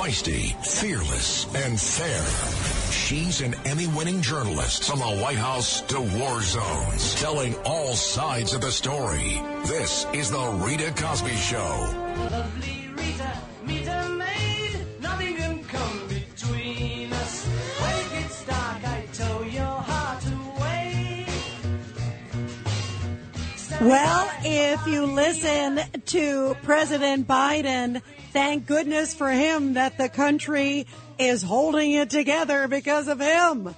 Feisty, fearless, and fair. She's an Emmy winning journalist from the White House to war zones, telling all sides of the story. This is The Rita Cosby Show. Lovely Rita, meet a maid. Nothing can come between us. When it gets dark, I tow your heart away. Well, if you listen to President Biden, thank goodness for him that the country is holding it together because of him.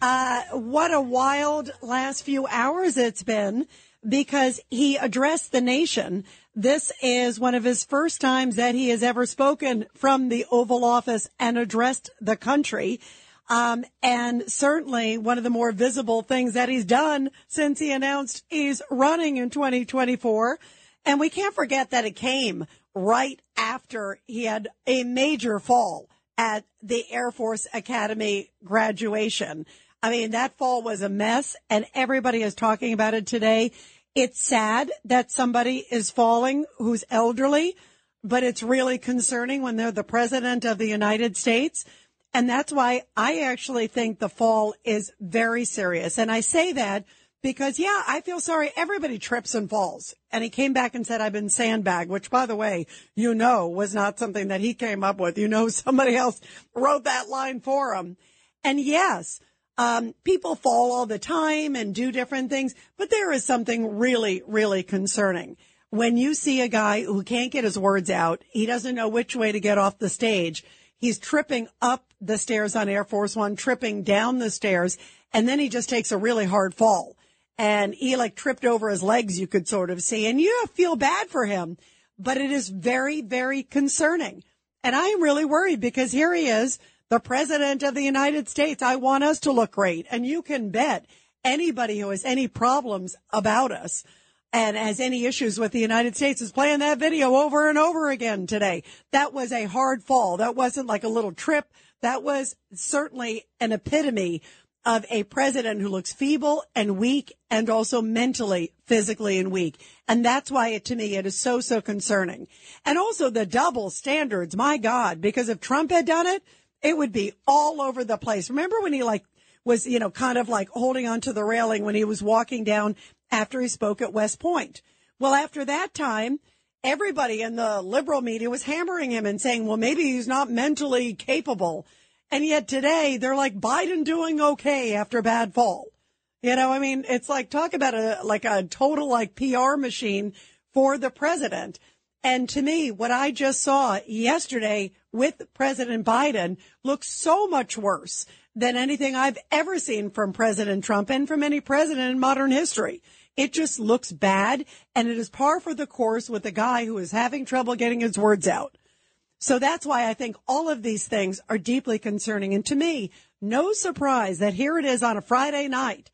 Uh, what a wild last few hours it's been because he addressed the nation. This is one of his first times that he has ever spoken from the Oval Office and addressed the country. Um, and certainly one of the more visible things that he's done since he announced he's running in 2024. And we can't forget that it came right after he had a major fall at the Air Force Academy graduation. I mean, that fall was a mess and everybody is talking about it today. It's sad that somebody is falling who's elderly, but it's really concerning when they're the president of the United States. And that's why I actually think the fall is very serious. And I say that because, yeah, I feel sorry. Everybody trips and falls. And he came back and said, I've been sandbagged, which by the way, you know, was not something that he came up with. You know, somebody else wrote that line for him. And yes, um, people fall all the time and do different things, but there is something really, really concerning. When you see a guy who can't get his words out, he doesn't know which way to get off the stage. He's tripping up the stairs on Air Force One, tripping down the stairs, and then he just takes a really hard fall. And he like tripped over his legs, you could sort of see, and you feel bad for him, but it is very, very concerning. And I am really worried because here he is, the president of the United States. I want us to look great. And you can bet anybody who has any problems about us and has any issues with the United States is playing that video over and over again today. That was a hard fall. That wasn't like a little trip. That was certainly an epitome of a president who looks feeble and weak and also mentally, physically and weak. And that's why it, to me, it is so, so concerning. And also the double standards. My God, because if Trump had done it, it would be all over the place. Remember when he like was, you know, kind of like holding onto the railing when he was walking down after he spoke at West Point? Well, after that time, everybody in the liberal media was hammering him and saying, well, maybe he's not mentally capable. And yet today they're like Biden doing okay after a bad fall. You know, I mean, it's like talk about a, like a total like PR machine for the president. And to me, what I just saw yesterday with President Biden looks so much worse than anything I've ever seen from President Trump and from any president in modern history. It just looks bad and it is par for the course with a guy who is having trouble getting his words out. So that's why I think all of these things are deeply concerning. And to me, no surprise that here it is on a Friday night.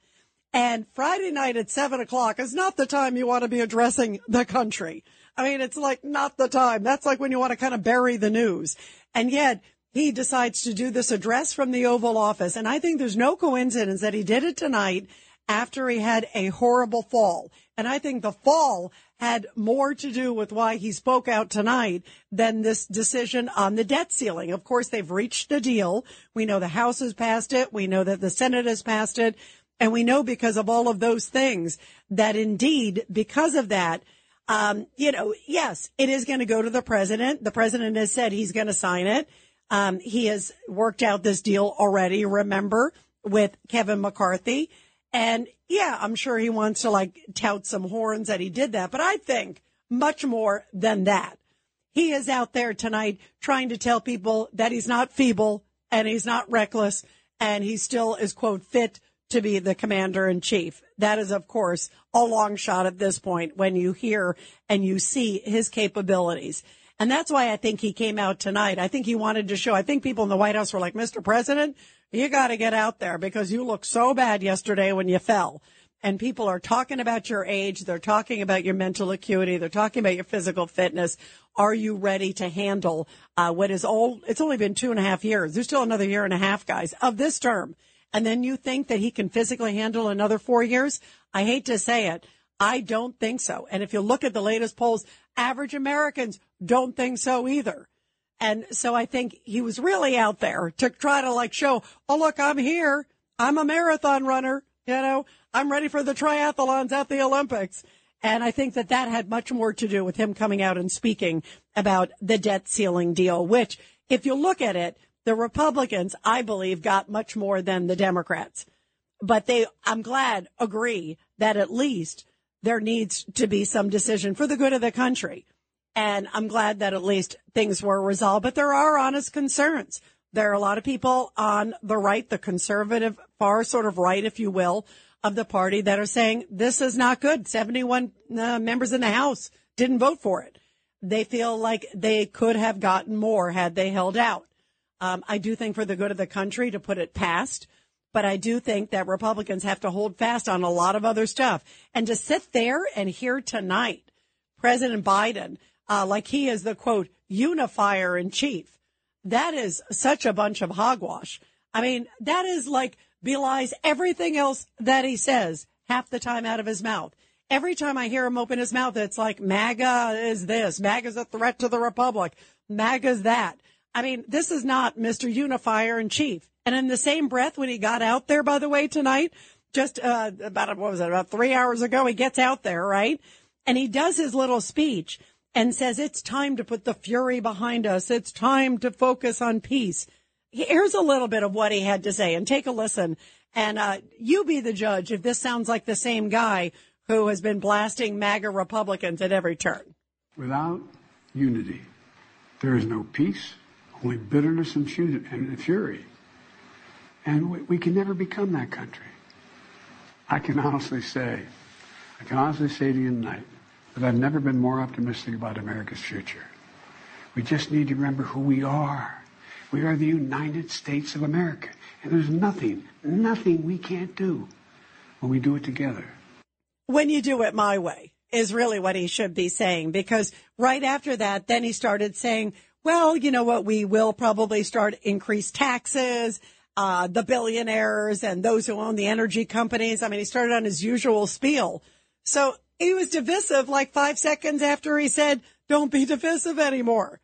And Friday night at seven o'clock is not the time you want to be addressing the country. I mean, it's like not the time. That's like when you want to kind of bury the news. And yet he decides to do this address from the Oval Office. And I think there's no coincidence that he did it tonight after he had a horrible fall. And I think the fall had more to do with why he spoke out tonight than this decision on the debt ceiling. Of course, they've reached a deal. We know the House has passed it. We know that the Senate has passed it. And we know because of all of those things that indeed, because of that, um, you know, yes, it is going to go to the president. The president has said he's going to sign it. Um, he has worked out this deal already, remember, with Kevin McCarthy. And yeah, I'm sure he wants to like tout some horns that he did that, but I think much more than that. He is out there tonight trying to tell people that he's not feeble and he's not reckless and he still is quote fit to be the commander in chief. That is, of course, a long shot at this point when you hear and you see his capabilities. And that's why I think he came out tonight. I think he wanted to show, I think people in the White House were like, Mr. President, you got to get out there because you look so bad yesterday when you fell. And people are talking about your age. They're talking about your mental acuity. They're talking about your physical fitness. Are you ready to handle uh, what is old? It's only been two and a half years. There's still another year and a half, guys, of this term. And then you think that he can physically handle another four years? I hate to say it. I don't think so. And if you look at the latest polls, average Americans don't think so either. And so I think he was really out there to try to like show, oh, look, I'm here. I'm a marathon runner. You know, I'm ready for the triathlons at the Olympics. And I think that that had much more to do with him coming out and speaking about the debt ceiling deal, which if you look at it, the Republicans, I believe, got much more than the Democrats. But they, I'm glad, agree that at least there needs to be some decision for the good of the country. And I'm glad that at least things were resolved, but there are honest concerns. There are a lot of people on the right, the conservative, far sort of right, if you will, of the party that are saying this is not good. 71 uh, members in the House didn't vote for it. They feel like they could have gotten more had they held out. Um, I do think for the good of the country to put it past, but I do think that Republicans have to hold fast on a lot of other stuff. And to sit there and hear tonight President Biden uh, like he is the quote unifier in chief. That is such a bunch of hogwash. I mean, that is like belies everything else that he says half the time out of his mouth. Every time I hear him open his mouth, it's like MAGA is this, MAGA is a threat to the republic, MAGA is that. I mean, this is not Mr. Unifier in chief. And in the same breath, when he got out there, by the way, tonight, just uh, about what was it, about three hours ago, he gets out there, right? And he does his little speech and says it's time to put the fury behind us. It's time to focus on peace. Here's a little bit of what he had to say and take a listen. And uh, you be the judge if this sounds like the same guy who has been blasting MAGA Republicans at every turn. Without unity, there is no peace, only bitterness and fury. And we, we can never become that country. I can honestly say, I can honestly say to you tonight, but I've never been more optimistic about America's future. We just need to remember who we are. We are the United States of America. And there's nothing, nothing we can't do when we do it together. When you do it my way is really what he should be saying because right after that, then he started saying, well, you know what? We will probably start increase taxes. Uh, the billionaires and those who own the energy companies. I mean, he started on his usual spiel. So he was divisive like five seconds after he said, don't be divisive anymore.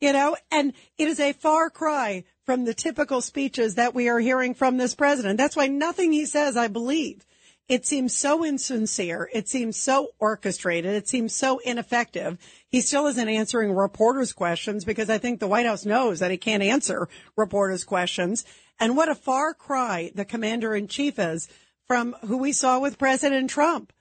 You know, and it is a far cry from the typical speeches that we are hearing from this president. That's why nothing he says, I believe. It seems so insincere. It seems so orchestrated. It seems so ineffective. He still isn't answering reporters' questions because I think the White House knows that he can't answer reporters' questions. And what a far cry the commander in chief is from who we saw with President Trump.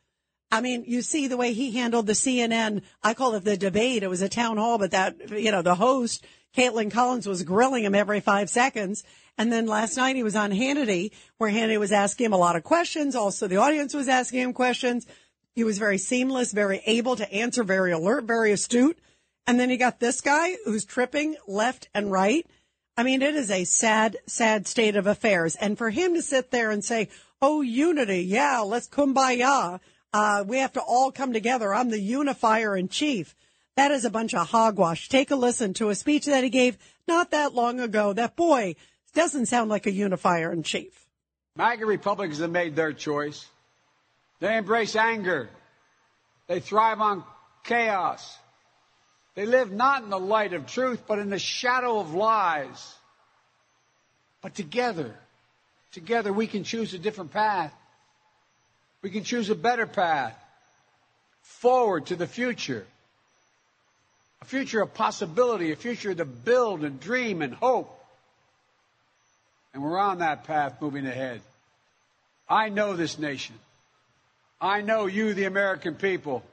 I mean, you see the way he handled the CNN. I call it the debate. It was a town hall, but that, you know, the host, Kaitlan Collins was grilling him every five seconds. And then last night he was on Hannity where Hannity was asking him a lot of questions. Also the audience was asking him questions. He was very seamless, very able to answer, very alert, very astute. And then you got this guy who's tripping left and right. I mean, it is a sad, sad state of affairs. And for him to sit there and say, Oh, unity. Yeah, let's kumbaya. Uh, we have to all come together. I'm the unifier in chief. That is a bunch of hogwash. Take a listen to a speech that he gave not that long ago. That boy doesn't sound like a unifier in chief. MAGA Republicans have made their choice. They embrace anger. They thrive on chaos. They live not in the light of truth, but in the shadow of lies. But together, together we can choose a different path. We can choose a better path forward to the future. A future of possibility, a future to build and dream and hope. And we're on that path moving ahead. I know this nation. I know you, the American people.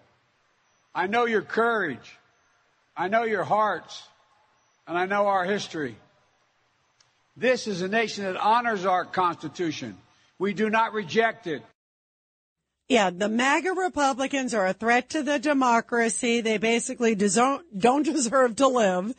I know your courage. I know your hearts. And I know our history. This is a nation that honors our Constitution. We do not reject it. Yeah, the MAGA Republicans are a threat to the democracy. They basically don't, don't deserve to live.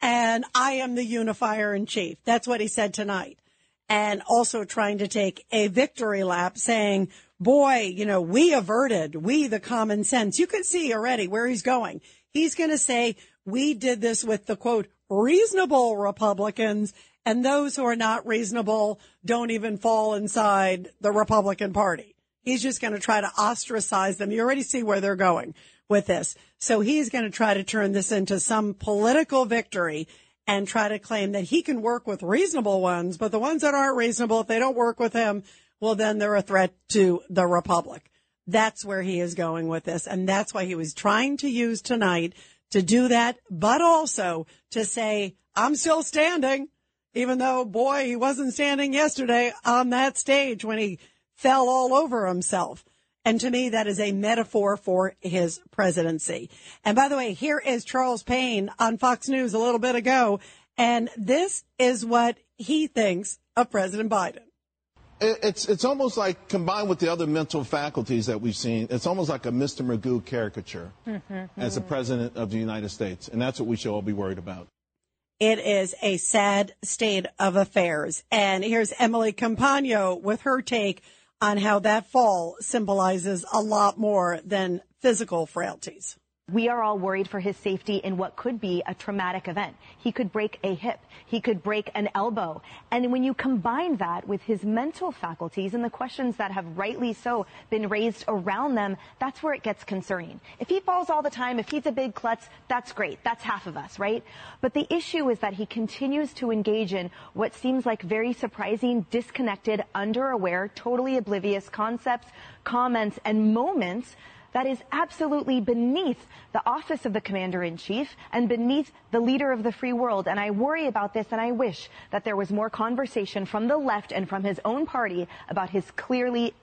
And I am the unifier in chief. That's what he said tonight. And also trying to take a victory lap saying, boy, you know, we averted, we the common sense. You can see already where he's going. He's going to say, we did this with the quote, reasonable Republicans and those who are not reasonable don't even fall inside the Republican Party. He's just going to try to ostracize them. You already see where they're going with this. So he's going to try to turn this into some political victory and try to claim that he can work with reasonable ones, but the ones that aren't reasonable, if they don't work with him, well, then they're a threat to the Republic. That's where he is going with this. And that's why he was trying to use tonight to do that, but also to say, I'm still standing, even though, boy, he wasn't standing yesterday on that stage when he fell all over himself. And to me, that is a metaphor for his presidency. And by the way, here is Charles Payne on Fox News a little bit ago. And this is what he thinks of President Biden. It's it's almost like combined with the other mental faculties that we've seen. It's almost like a Mr. Magoo caricature mm-hmm. as the president of the United States, and that's what we should all be worried about. It is a sad state of affairs. And here's Emily Compagno with her take on how that fall symbolizes a lot more than physical frailties. We are all worried for his safety in what could be a traumatic event. He could break a hip. He could break an elbow. And when you combine that with his mental faculties and the questions that have rightly so been raised around them, that's where it gets concerning. If he falls all the time, if he's a big klutz, that's great. That's half of us, right? But the issue is that he continues to engage in what seems like very surprising, disconnected, underaware, totally oblivious concepts, comments, and moments that is absolutely beneath the office of the commander in chief and beneath the leader of the free world. And I worry about this and I wish that there was more conversation from the left and from his own party about his clearly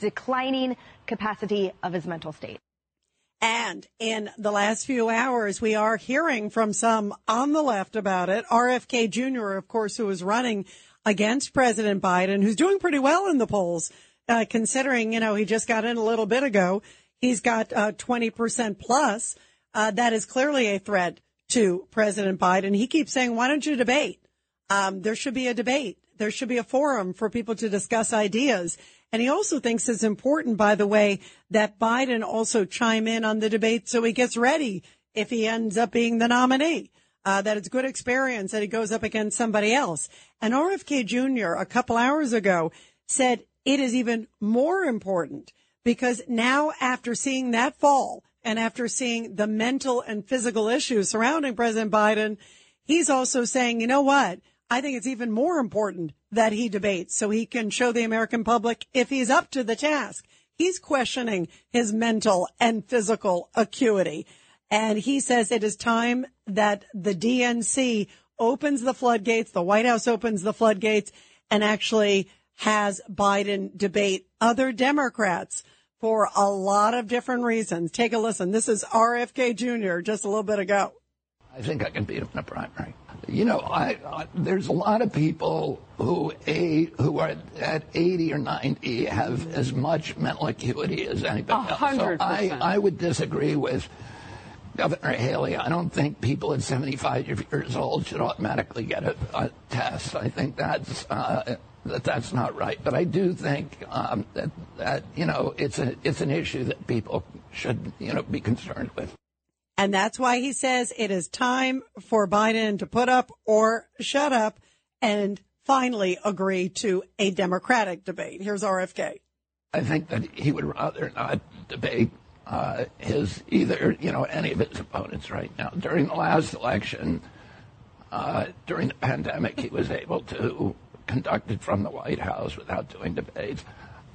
declining capacity of his mental state. And in the last few hours, we are hearing from some on the left about it. RFK Jr., of course, who is running against President Biden, who's doing pretty well in the polls, uh, considering, you know, he just got in a little bit ago. He's got uh, 20% plus. Uh, that is clearly a threat to President Biden. He keeps saying, why don't you debate? Um, there should be a debate. There should be a forum for people to discuss ideas. And he also thinks it's important, by the way, that Biden also chime in on the debate so he gets ready if he ends up being the nominee. Uh, that it's good experience that he goes up against somebody else. And RFK Jr. a couple hours ago said it is even more important because now after seeing that fall and after seeing the mental and physical issues surrounding President Biden, he's also saying, you know what? I think it's even more important that he debates so he can show the American public if he's up to the task. He's questioning his mental and physical acuity. And he says it is time that the DNC opens the floodgates, the White House opens the floodgates and actually has Biden debate other Democrats for a lot of different reasons. Take a listen. This is RFK Jr. just a little bit ago. I think I can beat him in a primary. You know, I, I, there's a lot of people who a, who are at 80 or 90 have as much mental acuity as anybody else. So I, I would disagree with Governor Haley. I don't think people at 75 years old should automatically get a, a test. I think that's uh, that that's not right. But I do think um, that that you know it's a it's an issue that people should you know be concerned with. And that's why he says it is time for Biden to put up or shut up and finally agree to a Democratic debate. Here's RFK. I think that he would rather not debate uh, his either you know any of his opponents right now. During the last election, uh, during the pandemic, he was able to conducted from the White House without doing debates.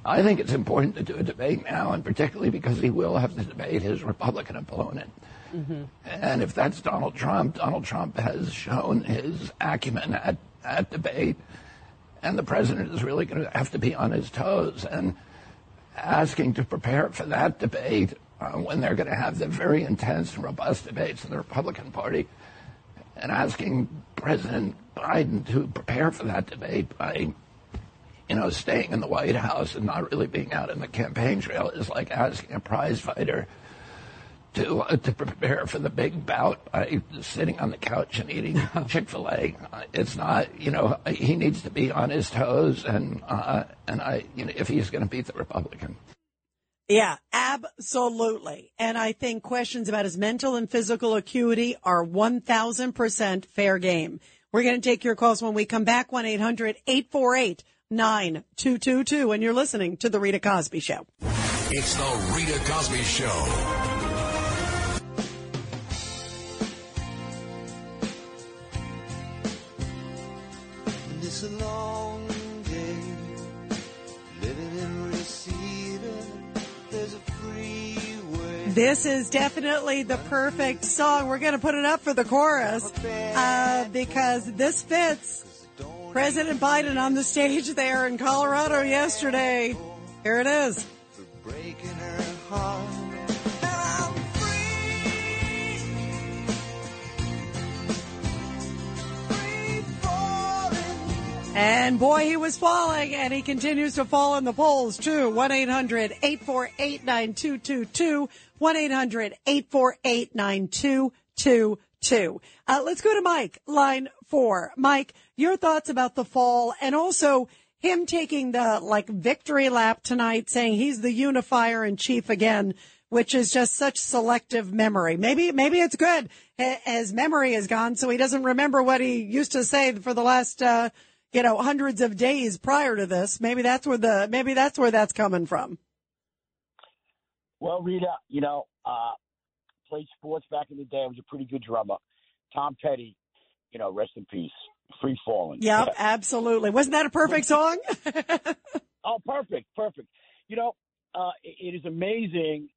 I think it's important to do a debate now, and particularly because he will have to debate his Republican opponent. Mm-hmm. And if that's Donald Trump, Donald Trump has shown his acumen at, at debate, and the president is really going to have to be on his toes and asking to prepare for that debate uh, when they're going to have the very intense and robust debates in the Republican Party and asking President Biden to prepare for that debate by, you know, staying in the White House and not really being out in the campaign trail is like asking a prize fighter to uh, to prepare for the big bout by sitting on the couch and eating Chick Fil A. Uh, it's not, you know, he needs to be on his toes, and uh, and I, you know, if he's going to beat the Republican. Yeah, absolutely. And I think questions about his mental and physical acuity are 1000% fair game. We're going to take your calls when we come back. 1 800 848 9222. And you're listening to The Rita Cosby Show. It's The Rita Cosby Show. This is definitely the perfect song. We're going to put it up for the chorus uh, because this fits President Biden on the stage there in Colorado yesterday. Here it is. And boy, he was falling, and he continues to fall in the polls too. 1 800 848 9222. 1 800 848 9222. Uh, Let's go to Mike, line four. Mike, your thoughts about the fall and also him taking the like victory lap tonight, saying he's the unifier in chief again, which is just such selective memory. Maybe, maybe it's good as memory is gone, so he doesn't remember what he used to say for the last, uh, you know, hundreds of days prior to this. Maybe that's where the, maybe that's where that's coming from. Well, Rita, you know, uh, played sports back in the day. I was a pretty good drummer. Tom Petty, you know, rest in peace. Free falling. Yep, absolutely. Wasn't that a perfect song? Oh, perfect, perfect. You know, uh, it, it is amazing.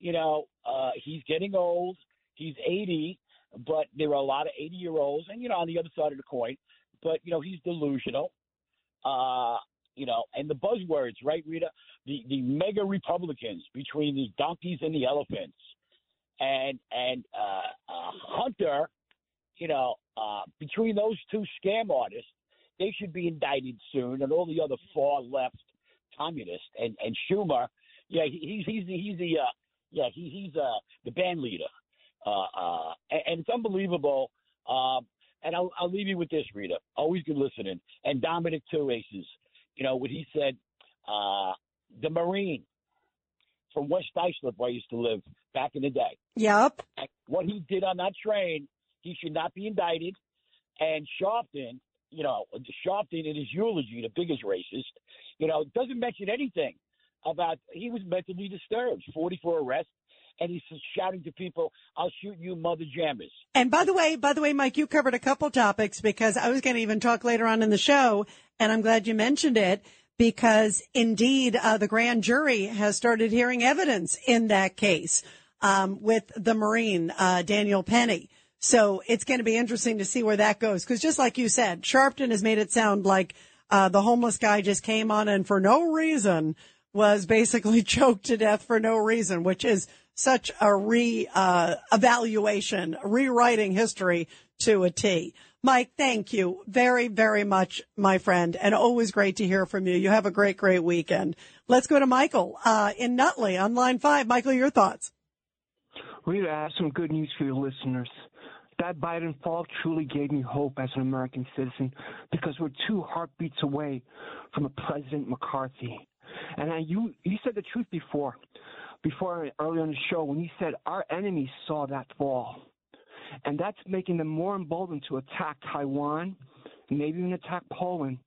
You know, uh, he's getting old. He's 80, but there are a lot of 80 year olds, and you know, on the other side of the coin. But you know, he's delusional. Uh, you know, and the buzzwords, right, Rita? The the mega Republicans between the donkeys and the elephants, and and uh, uh, Hunter. You know, uh, between those two scam artists, they should be indicted soon, and all the other far left communists and and Schumer. Yeah, he, he's he's the, he's the uh, yeah he, he's uh, the band leader, uh, uh, and, and it's unbelievable. Um, and I'll I'll leave you with this, Rita. Always good listening. And Dominic Two Aces, you know what he said. Uh, the Marine from West Islip, where I used to live back in the day. yep. And what he did on that train, he should not be indicted. And Sharpton, you know, Sharpton in his eulogy, the biggest racist, you know, doesn't mention anything about he was mentally disturbed, 44 arrests, and he's shouting to people, "I'll shoot you, mother jammers." And by the way, by the way, Mike, you covered a couple topics because I was going to even talk later on in the show, and I'm glad you mentioned it because indeed uh, the grand jury has started hearing evidence in that case um, with the Marine uh, Daniel Penny. So it's going to be interesting to see where that goes because just like you said, Sharpton has made it sound like uh, the homeless guy just came on and for no reason was basically choked to death for no reason, which is such a re uh, evaluation, rewriting history to a T. Mike, thank you very, very much, my friend, and always great to hear from you. You have a great, great weekend. Let's go to Michael uh, in Nutley on line five. Michael, your thoughts? Rita, I have some good news for your listeners. That Biden fall truly gave me hope as an American citizen because we're two heartbeats away from a President McCarthy. And I, you, you said the truth before, before earlier on the show when you said our enemies saw that fall, and that's making them more emboldened to attack Taiwan, maybe even attack Poland.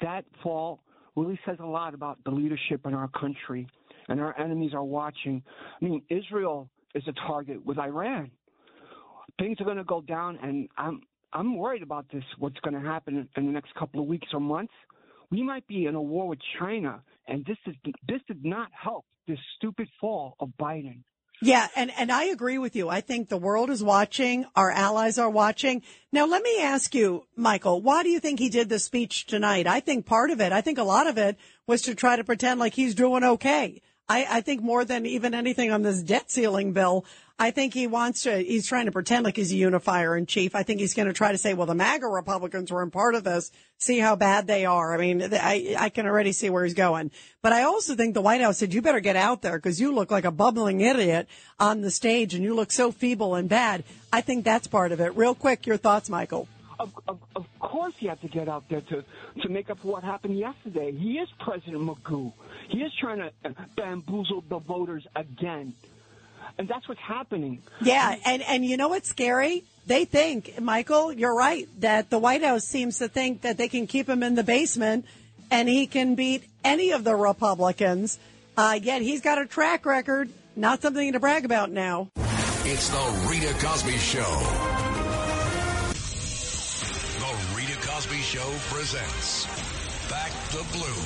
That fall really says a lot about the leadership in our country, and our enemies are watching. I mean, Israel is a target with Iran. Things are going to go down, and I'm I'm worried about this. What's going to happen in the next couple of weeks or months? We might be in a war with China, and this is this did not help this stupid fall of Biden. Yeah, and, and I agree with you. I think the world is watching. Our allies are watching. Now, let me ask you, Michael, why do you think he did the speech tonight? I think part of it, I think a lot of it was to try to pretend like he's doing okay. I, I think more than even anything on this debt ceiling bill, I think he wants to, he's trying to pretend like he's a unifier in chief. I think he's going to try to say, well, the MAGA Republicans were in part of this. See how bad they are. I mean, I, I can already see where he's going. But I also think the White House said, you better get out there because you look like a bubbling idiot on the stage and you look so feeble and bad. I think that's part of it. Real quick, your thoughts, Michael. Of, of, of course, he had to get out there to, to make up for what happened yesterday. He is President Magoo. He is trying to bamboozle the voters again. And that's what's happening. Yeah, and and you know what's scary? They think, Michael, you're right, that the White House seems to think that they can keep him in the basement and he can beat any of the Republicans. Uh, yet he's got a track record, not something to brag about now. It's the Rita Cosby Show. Show presents Back the Blue.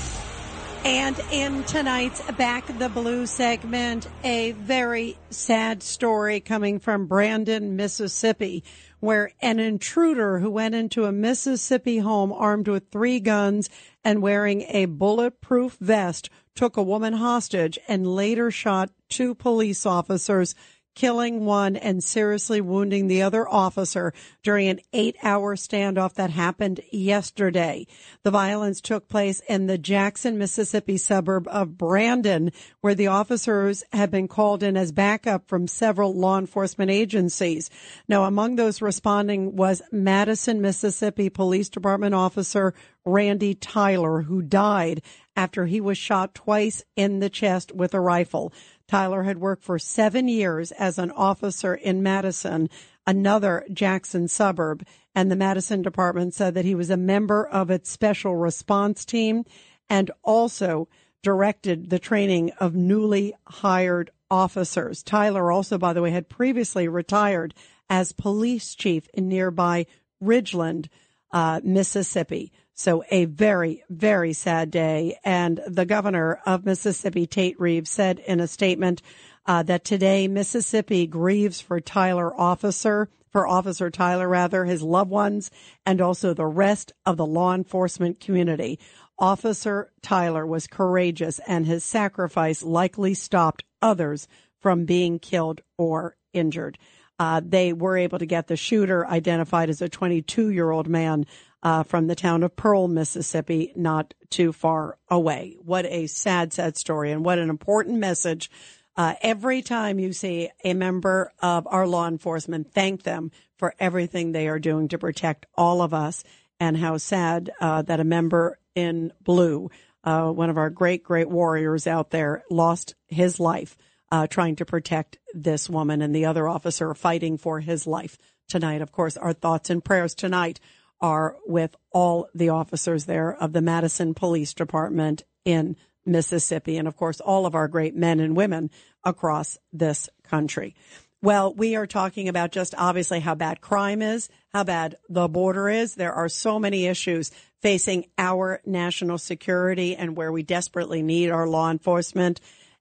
And in tonight's Back the Blue segment, a very sad story coming from Brandon, Mississippi, where an intruder who went into a Mississippi home armed with three guns and wearing a bulletproof vest took a woman hostage and later shot two police officers killing one and seriously wounding the other officer during an eight hour standoff that happened yesterday. The violence took place in the Jackson, Mississippi suburb of Brandon, where the officers had been called in as backup from several law enforcement agencies. Now, among those responding was Madison, Mississippi Police Department officer Randy Tyler, who died after he was shot twice in the chest with a rifle. Tyler had worked for seven years as an officer in Madison, another Jackson suburb, and the Madison department said that he was a member of its special response team and also directed the training of newly hired officers. Tyler also, by the way, had previously retired as police chief in nearby Ridgeland, uh, Mississippi. So a very, very sad day. And the governor of Mississippi, Tate Reeves, said in a statement uh, that today Mississippi grieves for Tyler officer, for Officer Tyler rather, his loved ones, and also the rest of the law enforcement community. Officer Tyler was courageous and his sacrifice likely stopped others from being killed or injured. Uh, they were able to get the shooter identified as a 22 year old man uh, from the town of Pearl, Mississippi, not too far away. What a sad, sad story, and what an important message. Uh, every time you see a member of our law enforcement, thank them for everything they are doing to protect all of us, and how sad uh, that a member in blue, uh, one of our great, great warriors out there, lost his life uh, trying to protect this woman and the other officer fighting for his life tonight. Of course, our thoughts and prayers tonight are with all the officers there of the Madison Police Department in Mississippi, and of course, all of our great men and women across this country. Well, we are talking about just obviously how bad crime is, how bad the border is. There are so many issues facing our national security and where we desperately need our law enforcement.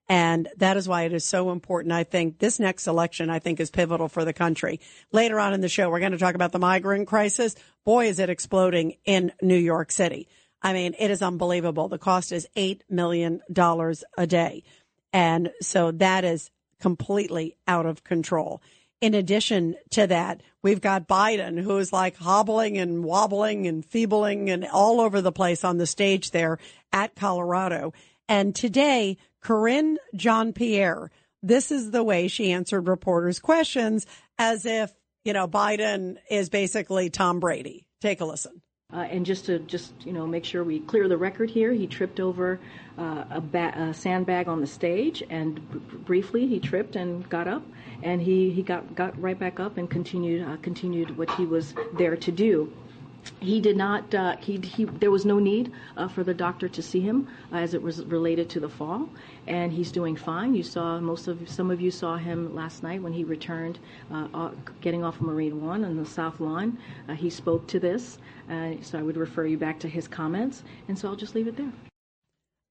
And that is why it is so important. I think this next election, I think, is pivotal for the country. Later on in the show, we're going to talk about the migrant crisis. Boy, is it exploding in New York City. I mean, it is unbelievable. The cost is $8 million a day. And so that is completely out of control. In addition to that, we've got Biden who's like hobbling and wobbling and feebling and all over the place on the stage there at Colorado. And today, Karine Jean Pierre, this is the way she answered reporters' questions as if, you know, Biden is basically Tom Brady. Take a listen. Uh, and just to just you know make sure we clear the record here, he tripped over uh, a, ba- a, sandbag on the stage, and b- briefly he tripped and got up, and he, he got got right back up and continued uh, continued what he was there to do he did not uh, he, he there was no need uh, for the doctor to see him uh, as it was related to the fall. And he's doing fine. You saw most of some of you saw him last night when he returned uh, getting off of marine one on the south lawn. Uh, he spoke to this uh, so i would refer you back to his comments. And so i'll just leave it there.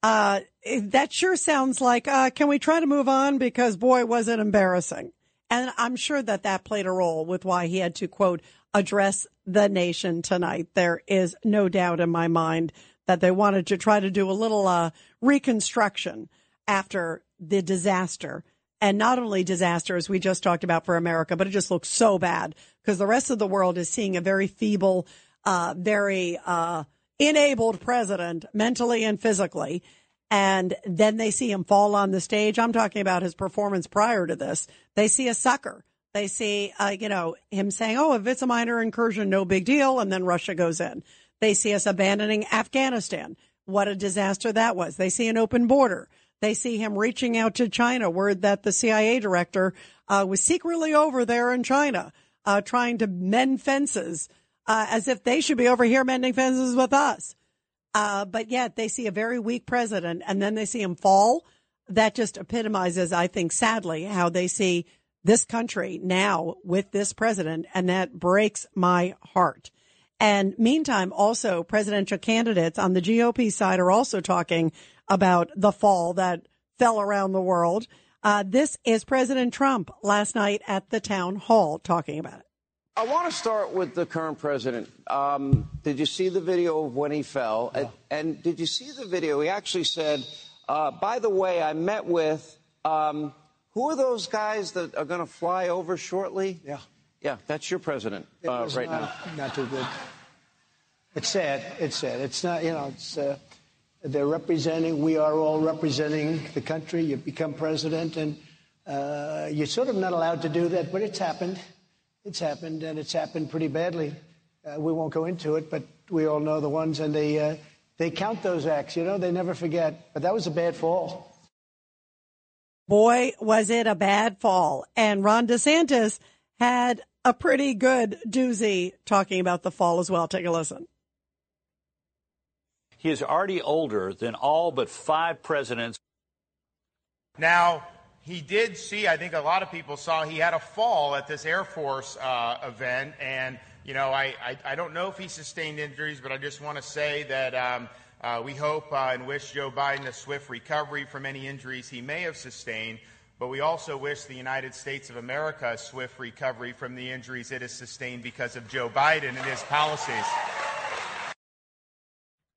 Uh, that sure sounds like can we try to move on? Because boy was it embarrassing. And i'm sure that that played a role with why he had to quote address the nation tonight. There is no doubt in my mind that they wanted to try to do a little uh, reconstruction after the disaster. And not only disaster, as we just talked about for America, but it just looks so bad because the rest of the world is seeing a very feeble, uh, very uh, enabled president mentally and physically. And then they see him fall on the stage. I'm talking about his performance prior to this. They see a sucker they see, uh, you know, him saying, "Oh, if it's a minor incursion, no big deal," and then Russia goes in. They see us abandoning Afghanistan. What a disaster that was. They see an open border. They see him reaching out to China. Word that the CIA director uh, was secretly over there in China, uh, trying to mend fences, uh, as if they should be over here mending fences with us. Uh, but yet they see a very weak president, and then they see him fall. That just epitomizes, I think, sadly, how they see this country now with this president, and that breaks my heart. And meantime, also presidential candidates on the GOP side are also talking about the fall that fell around the world. Uh, this is President Trump last night at the town hall talking about it. I want to start with the current president. Um, did you see the video of when he fell? And, and did you see the video? He actually said, uh, by the way, I met with, um, who are those guys that are going to fly over shortly? Yeah. Yeah, that's your president uh, right not, now. Not too good. It's sad. It's sad. It's not, you know, it's, uh, they're representing, we are all representing the country. You become president, and uh, you're sort of not allowed to do that, but it's happened. It's happened, and it's happened pretty badly. Uh, we won't go into it, but we all know the ones, and they, uh, they count those acts, you know, they never forget. But that was a bad fall. Boy, was it a bad fall. And Ron DeSantis had a pretty good doozy talking about the fall as well. Take a listen. He is already older than all but five presidents. Now, he did see, I think a lot of people saw, he had a fall at this Air Force uh, event. And, you know, I, I, I don't know if he sustained injuries, but I just want to say that um, uh, we hope uh, and wish Joe Biden a swift recovery from any injuries he may have sustained. But we also wish the United States of America a swift recovery from the injuries it has sustained because of Joe Biden and his policies.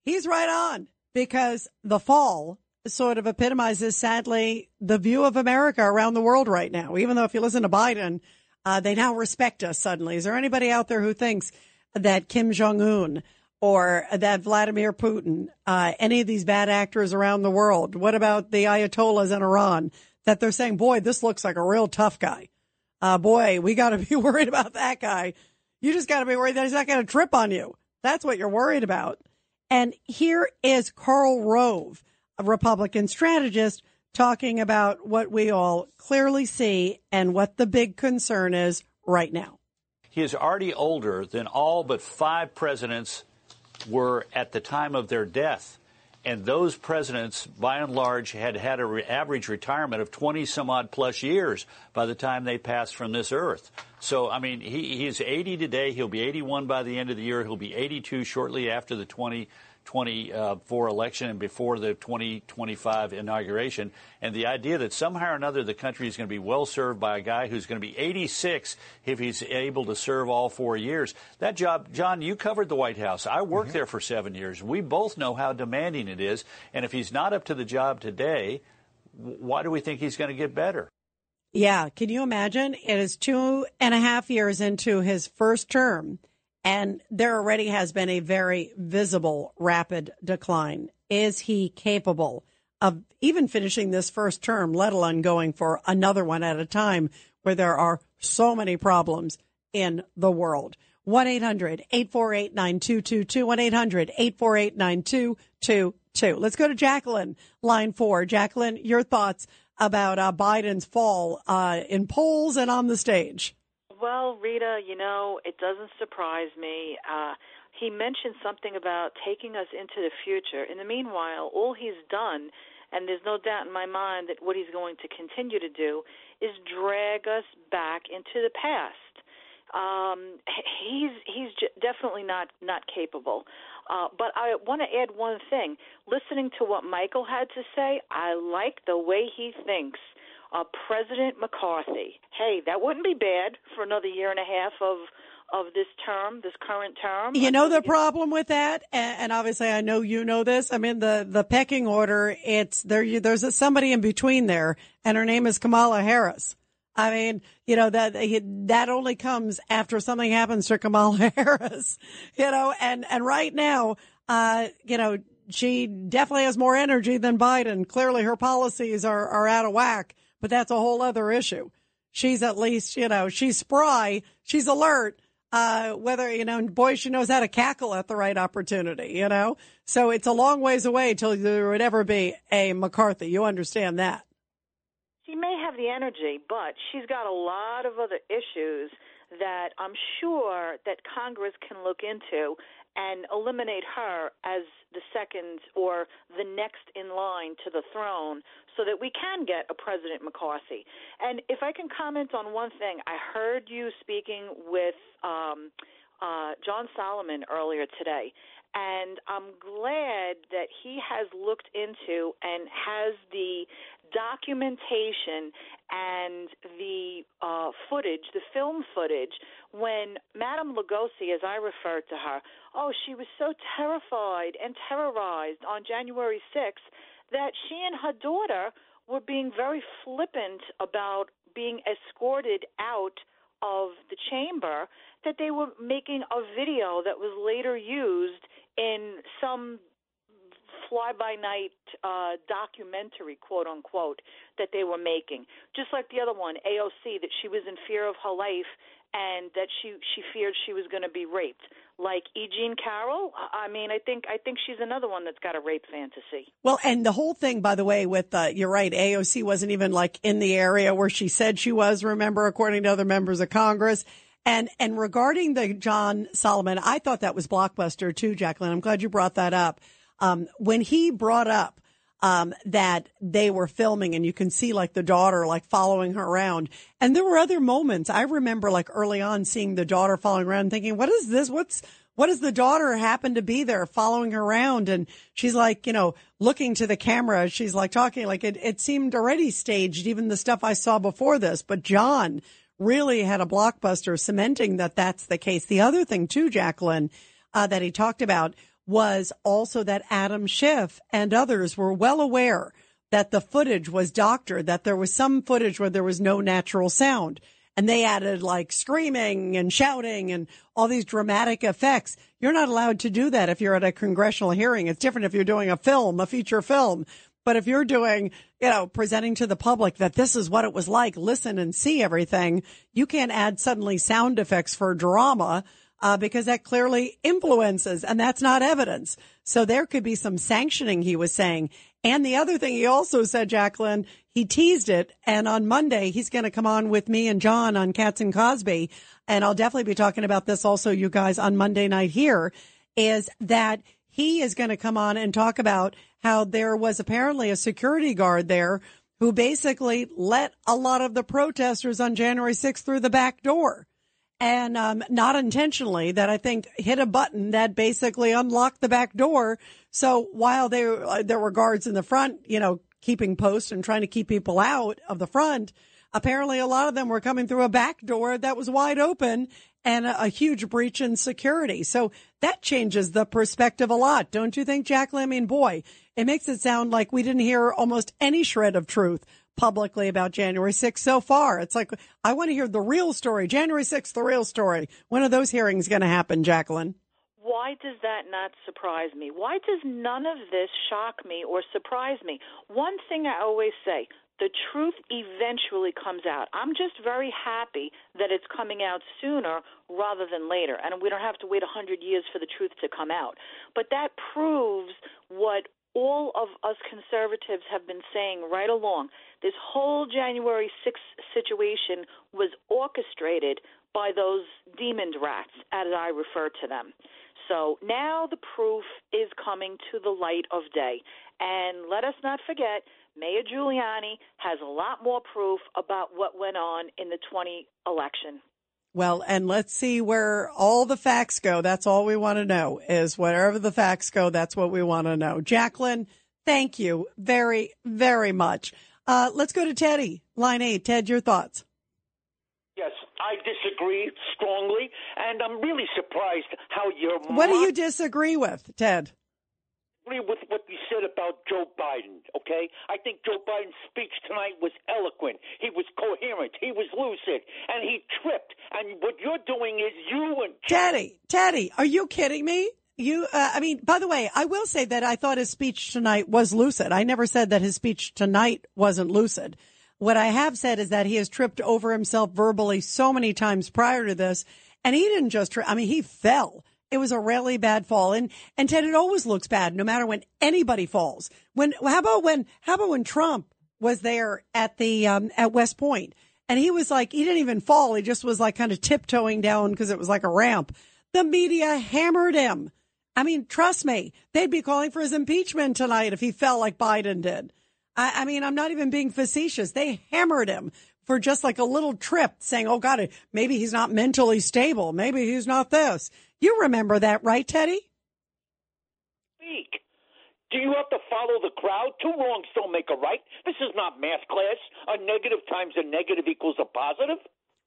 He's right on because the fall sort of epitomizes, sadly, the view of America around the world right now. Even though if you listen to Biden, uh, they now respect us suddenly. Is there anybody out there who thinks that Kim Jong Un or that Vladimir Putin, uh, any of these bad actors around the world? What about the Ayatollahs in Iran that they're saying, boy, this looks like a real tough guy. Uh, boy, we got to be worried about that guy. You just got to be worried that he's not going to trip on you. That's what you're worried about. And here is Karl Rove, a Republican strategist, talking about what we all clearly see and what the big concern is right now. He is already older than all but five presidents were at the time of their death. And those presidents, by and large, had had an re- average retirement of 20 some odd plus years by the time they passed from this earth. So, I mean, he, he's 80 today. He'll be 81 by the end of the year. He'll be 82 shortly after the 2024 election and before the 2025 inauguration. And the idea that somehow or another the country is going to be well served by a guy who's going to be 86 if he's able to serve all four years. That job, John, you covered the White House. I worked mm-hmm. there for seven years. We both know how demanding it is. And if he's not up to the job today, why do we think he's going to get better? Yeah. Can you imagine? It is two and a half years into his first term, and there already has been a very visible, rapid decline. Is he capable of even finishing this first term, let alone going for another one at a time where there are so many problems in the world? 1 800 848 9222. 1 800 848 9222. Let's go to Jacqueline, line four. Jacqueline, your thoughts about uh, Biden's fall uh, in polls and on the stage. Well, Rita, you know, it doesn't surprise me. Uh, he mentioned something about taking us into the future. In the meanwhile, all he's done, and there's no doubt in my mind that what he's going to continue to do, is drag us back into the past. Um, he's he's definitely not not capable. Uh, but I want to add one thing. Listening to what Michael had to say, I like the way he thinks. Uh, President McCarthy. Hey, that wouldn't be bad for another year and a half of of this term, this current term. You know the problem with that, and, and obviously I know you know this. I mean the the pecking order. It's there. You, there's a, somebody in between there, and her name is Kamala Harris. I mean, you know that that only comes after something happens to Kamala Harris. You know, and and right now, uh, you know, she definitely has more energy than Biden. Clearly, her policies are are out of whack, but that's a whole other issue. She's at least, you know, she's spry, she's alert. Uh, whether, you know, boy, she knows how to cackle at the right opportunity, you know? So it's a long ways away till there would ever be a McCarthy. You understand that. She may have the energy, but she's got a lot of other issues that I'm sure that Congress can look into and eliminate her as the second or the next in line to the throne so that we can get a President McCarthy. And if I can comment on one thing, I heard you speaking with um, uh, John Solomon earlier today, and I'm glad that he has looked into and has the documentation and the uh, footage, the film footage, when Madame Lugosi, as I refer to her, oh, she was so terrified and terrorized on January 6th that she and her daughter were being very flippant about being escorted out of the chamber, that they were making a video that was later used in some fly by night uh, documentary, quote unquote, that they were making. Just like the other one, AOC, that she was in fear of her life and that she she feared she was going to be raped. Like E. Jean Carroll, I mean, I think I think she's another one that's got a rape fantasy. Well, and the whole thing, by the way, with uh, you're right, AOC wasn't even like in the area where she said she was. Remember, according to other members of Congress. And and regarding the John Solomon, I thought that was blockbuster too, Jacqueline. I'm glad you brought that up. Um, when he brought up um, that they were filming and you can see like the daughter like following her around. And there were other moments. I remember like early on seeing the daughter following around thinking, what is this? What's, what does the daughter happen to be there following her around? And she's like, you know, looking to the camera. She's like talking like it, it seemed already staged, even the stuff I saw before this. But John really had a blockbuster cementing that that's the case. The other thing too, Jacqueline, uh, that he talked about was also that Adam Schiff and others were well aware that the footage was doctored, that there was some footage where there was no natural sound. And they added like screaming and shouting and all these dramatic effects. You're not allowed to do that if you're at a congressional hearing. It's different if you're doing a film, a feature film. But if you're doing, you know, presenting to the public that this is what it was like, listen and see everything, you can't add suddenly sound effects for drama uh, because that clearly influences and that's not evidence. So there could be some sanctioning, he was saying. And the other thing he also said, Jacqueline, he teased it. And on Monday, he's going to come on with me and John on Cats and Cosby. And I'll definitely be talking about this also, you guys, on Monday night here is that he is going to come on and talk about how there was apparently a security guard there who basically let a lot of the protesters on January 6th through the back door and um, not intentionally that I think hit a button that basically unlocked the back door. So while there uh, there were guards in the front, you know, keeping post and trying to keep people out of the front, apparently a lot of them were coming through a back door that was wide open and a, a huge breach in security. So that changes the perspective a lot, don't you think, Jacqueline? I mean, boy, it makes it sound like we didn't hear almost any shred of truth publicly about January 6th so far. It's like, I want to hear the real story. January 6th, the real story. When are those hearings going to happen, Jacqueline? Why does that not surprise me? Why does none of this shock me or surprise me? One thing I always say the truth eventually comes out. I'm just very happy that it's coming out sooner rather than later. And we don't have to wait 100 years for the truth to come out. But that proves what all of us conservatives have been saying right along. This whole January 6th situation was orchestrated by those demon rats, as I refer to them. So now the proof is coming to the light of day. And let us not forget, Mayor Giuliani has a lot more proof about what went on in the 20 election. Well, and let's see where all the facts go. That's all we want to know is wherever the facts go, that's what we want to know. Jacqueline, thank you very, very much. Uh, let's go to Teddy, line eight. Ted, your thoughts. Yes, I disagree strongly, and I'm really surprised how you're. What do you disagree with, Ted? Agree with what you said about Joe Biden, okay? I think Joe Biden's speech tonight was eloquent. He was coherent. He was lucid. And he tripped. And what you're doing is you and. Teddy, Teddy, are you kidding me? You, uh, I mean, by the way, I will say that I thought his speech tonight was lucid. I never said that his speech tonight wasn't lucid. What I have said is that he has tripped over himself verbally so many times prior to this. And he didn't just trip. I mean, he fell. It was a really bad fall. And, and Ted, it always looks bad no matter when anybody falls. When, how about when, how about when Trump was there at the, um, at West Point and he was like, he didn't even fall. He just was like kind of tiptoeing down because it was like a ramp. The media hammered him. I mean, trust me, they'd be calling for his impeachment tonight if he fell like Biden did. I, I mean, I'm not even being facetious. They hammered him for just like a little trip saying, oh God, maybe he's not mentally stable. Maybe he's not this. You remember that, right, Teddy? Speak. Do you have to follow the crowd? Two wrongs don't make a right. This is not math class. A negative times a negative equals a positive.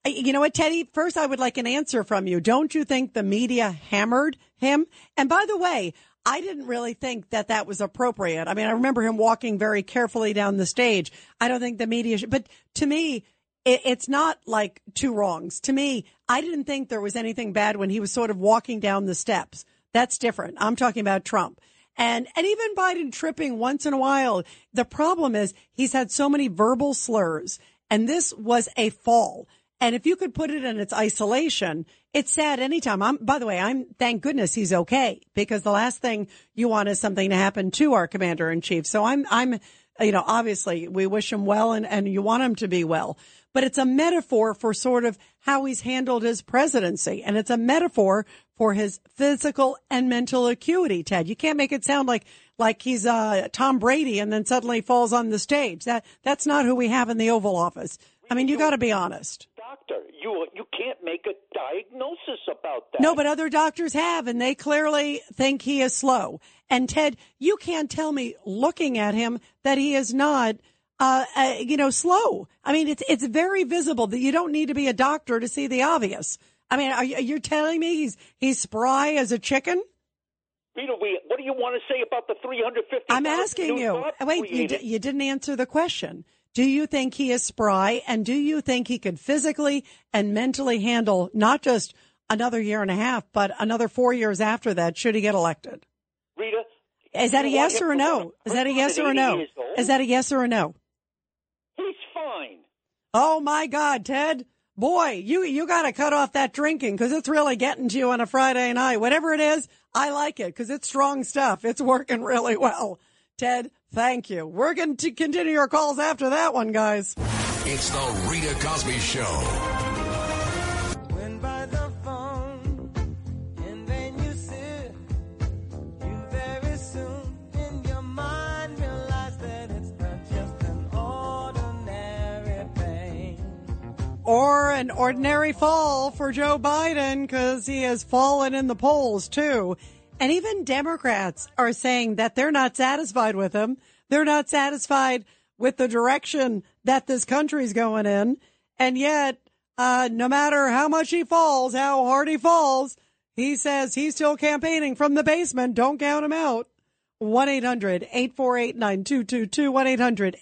You know what, Teddy? First, I would like an answer from you. Don't you think the media hammered him? And by the way, I didn't really think that that was appropriate. I mean, I remember him walking very carefully down the stage. I don't think the media should, but to me, it, it's not like two wrongs. To me, I didn't think there was anything bad when he was sort of walking down the steps. That's different. I'm talking about Trump. And, and even Biden tripping once in a while. The problem is he's had so many verbal slurs and this was a fall. And if you could put it in its isolation, it's sad anytime. I'm, by the way, I'm, thank goodness he's okay because the last thing you want is something to happen to our commander in chief. So I'm, I'm, you know, obviously we wish him well and, and you want him to be well, but it's a metaphor for sort of how he's handled his presidency. And it's a metaphor for his physical and mental acuity, Ted. You can't make it sound like, like he's, uh, Tom Brady and then suddenly falls on the stage. That, that's not who we have in the Oval Office. I mean, you got to be honest. Doctor, you you can't make a diagnosis about that. No, but other doctors have, and they clearly think he is slow. And Ted, you can't tell me looking at him that he is not, uh, uh, you know, slow. I mean, it's it's very visible that you don't need to be a doctor to see the obvious. I mean, are you you're telling me he's he's spry as a chicken? Rita, we, what do you want to say about the 350? I'm asking you. Wait, you, d- you didn't answer the question. Do you think he is spry and do you think he could physically and mentally handle not just another year and a half, but another four years after that should he get elected? Rita, Is that a you know what? yes or a no? Is that a yes or a no? Is that a yes or a no? he's fine. Oh my God, Ted. Boy, you, you got to cut off that drinking because it's really getting to you on a Friday night. Whatever it is, I like it because it's strong stuff. It's working really well. Ted, thank you. We're going to continue your calls after that one, guys. It's the Rita Cosby Show. Or an ordinary fall for Joe Biden because he has fallen in the polls too. And even Democrats are saying that they're not satisfied with him. They're not satisfied with the direction that this country's going in. And yet, uh, no matter how much he falls, how hard he falls, he says he's still campaigning from the basement. Don't count him out. 1-800-848-9222,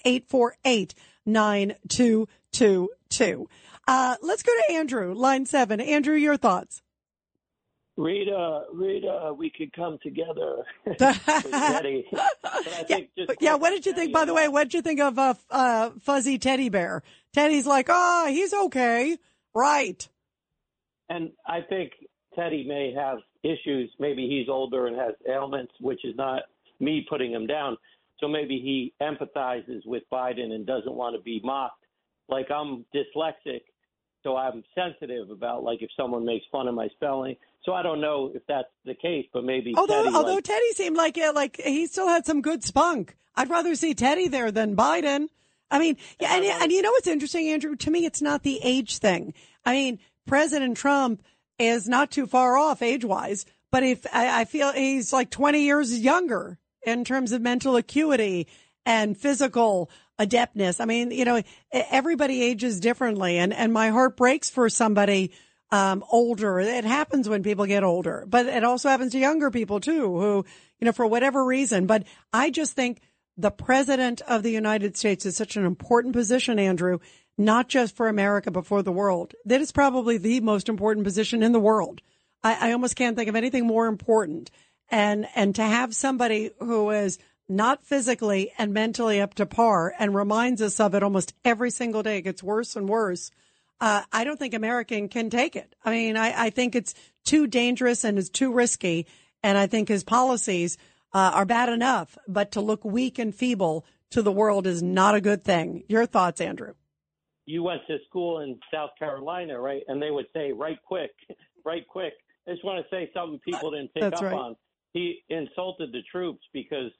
1-800-848-9222. Uh, let's go to Andrew, line seven. Andrew, your thoughts. Rita, Rita, we could come together. with Teddy. But just yeah, what did you think, by the way, what did you think of uh, uh, Fuzzy Teddy Bear? Teddy's like, oh, he's okay. Right. And I think Teddy may have issues. Maybe he's older and has ailments, which is not me putting him down. So maybe he empathizes with Biden and doesn't want to be mocked. Like I'm dyslexic, so I'm sensitive about like if someone makes fun of my spelling. So I don't know if that's the case, but maybe Although, Teddy, although like, Teddy seemed like yeah, like he still had some good spunk. I'd rather see Teddy there than Biden. I mean, yeah, and, uh-huh. and you know what's interesting, Andrew? To me, it's not the age thing. I mean, President Trump is not too far off age wise, but if I, I feel he's like 20 years younger in terms of mental acuity and physical adeptness. I mean, you know, everybody ages differently and, and my heart breaks for somebody um, older. It happens when people get older, but it also happens to younger people too, who, you know, for whatever reason. But I just think the president of the United States is such an important position, Andrew, not just for America, but for the world. That is probably the most important position in the world. I, I almost can't think of anything more important. And, and to have somebody who is not physically and mentally up to par and reminds us of it almost every single day. It gets worse and worse. Uh, I don't think American can take it. I mean, I, I think it's too dangerous and it's too risky. And I think his policies uh, are bad enough, but to look weak and feeble to the world is not a good thing. Your thoughts, Andrew? you went to school in South Carolina, right? And they would say, "Right quick, right quick." I just want to say something people didn't pick That's up right. on. He insulted the troops because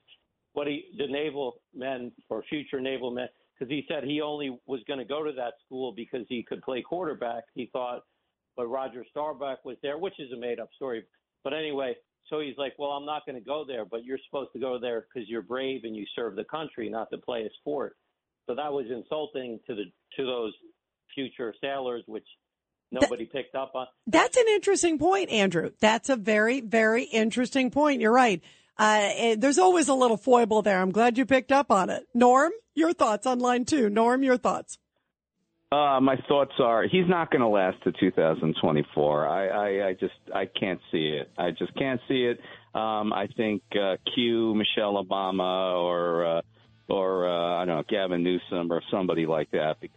what he, the naval men or future naval men, because he said he only was going to go to that school because he could play quarterback. He thought, but Roger Staubach was there, which is a made up story. But anyway, so he's like, well, I'm not going to go there, but you're supposed to go there because you're brave and you serve the country, not to play a sport. So that was insulting to the to those future sailors, which nobody picked up on. That's an interesting point, Andrew. That's a very, very interesting point. You're right. Uh, eh, there's always a little foible there. I'm glad you picked up on it. Norm, your thoughts on line two. Norm, your thoughts. Uh, my thoughts are he's not going to last to 2024. I, I, I just I can't see it. I just can't see it. Um, I think uh, Q Michelle Obama or uh, or uh, I don't know Gavin Newsom or somebody like that, because,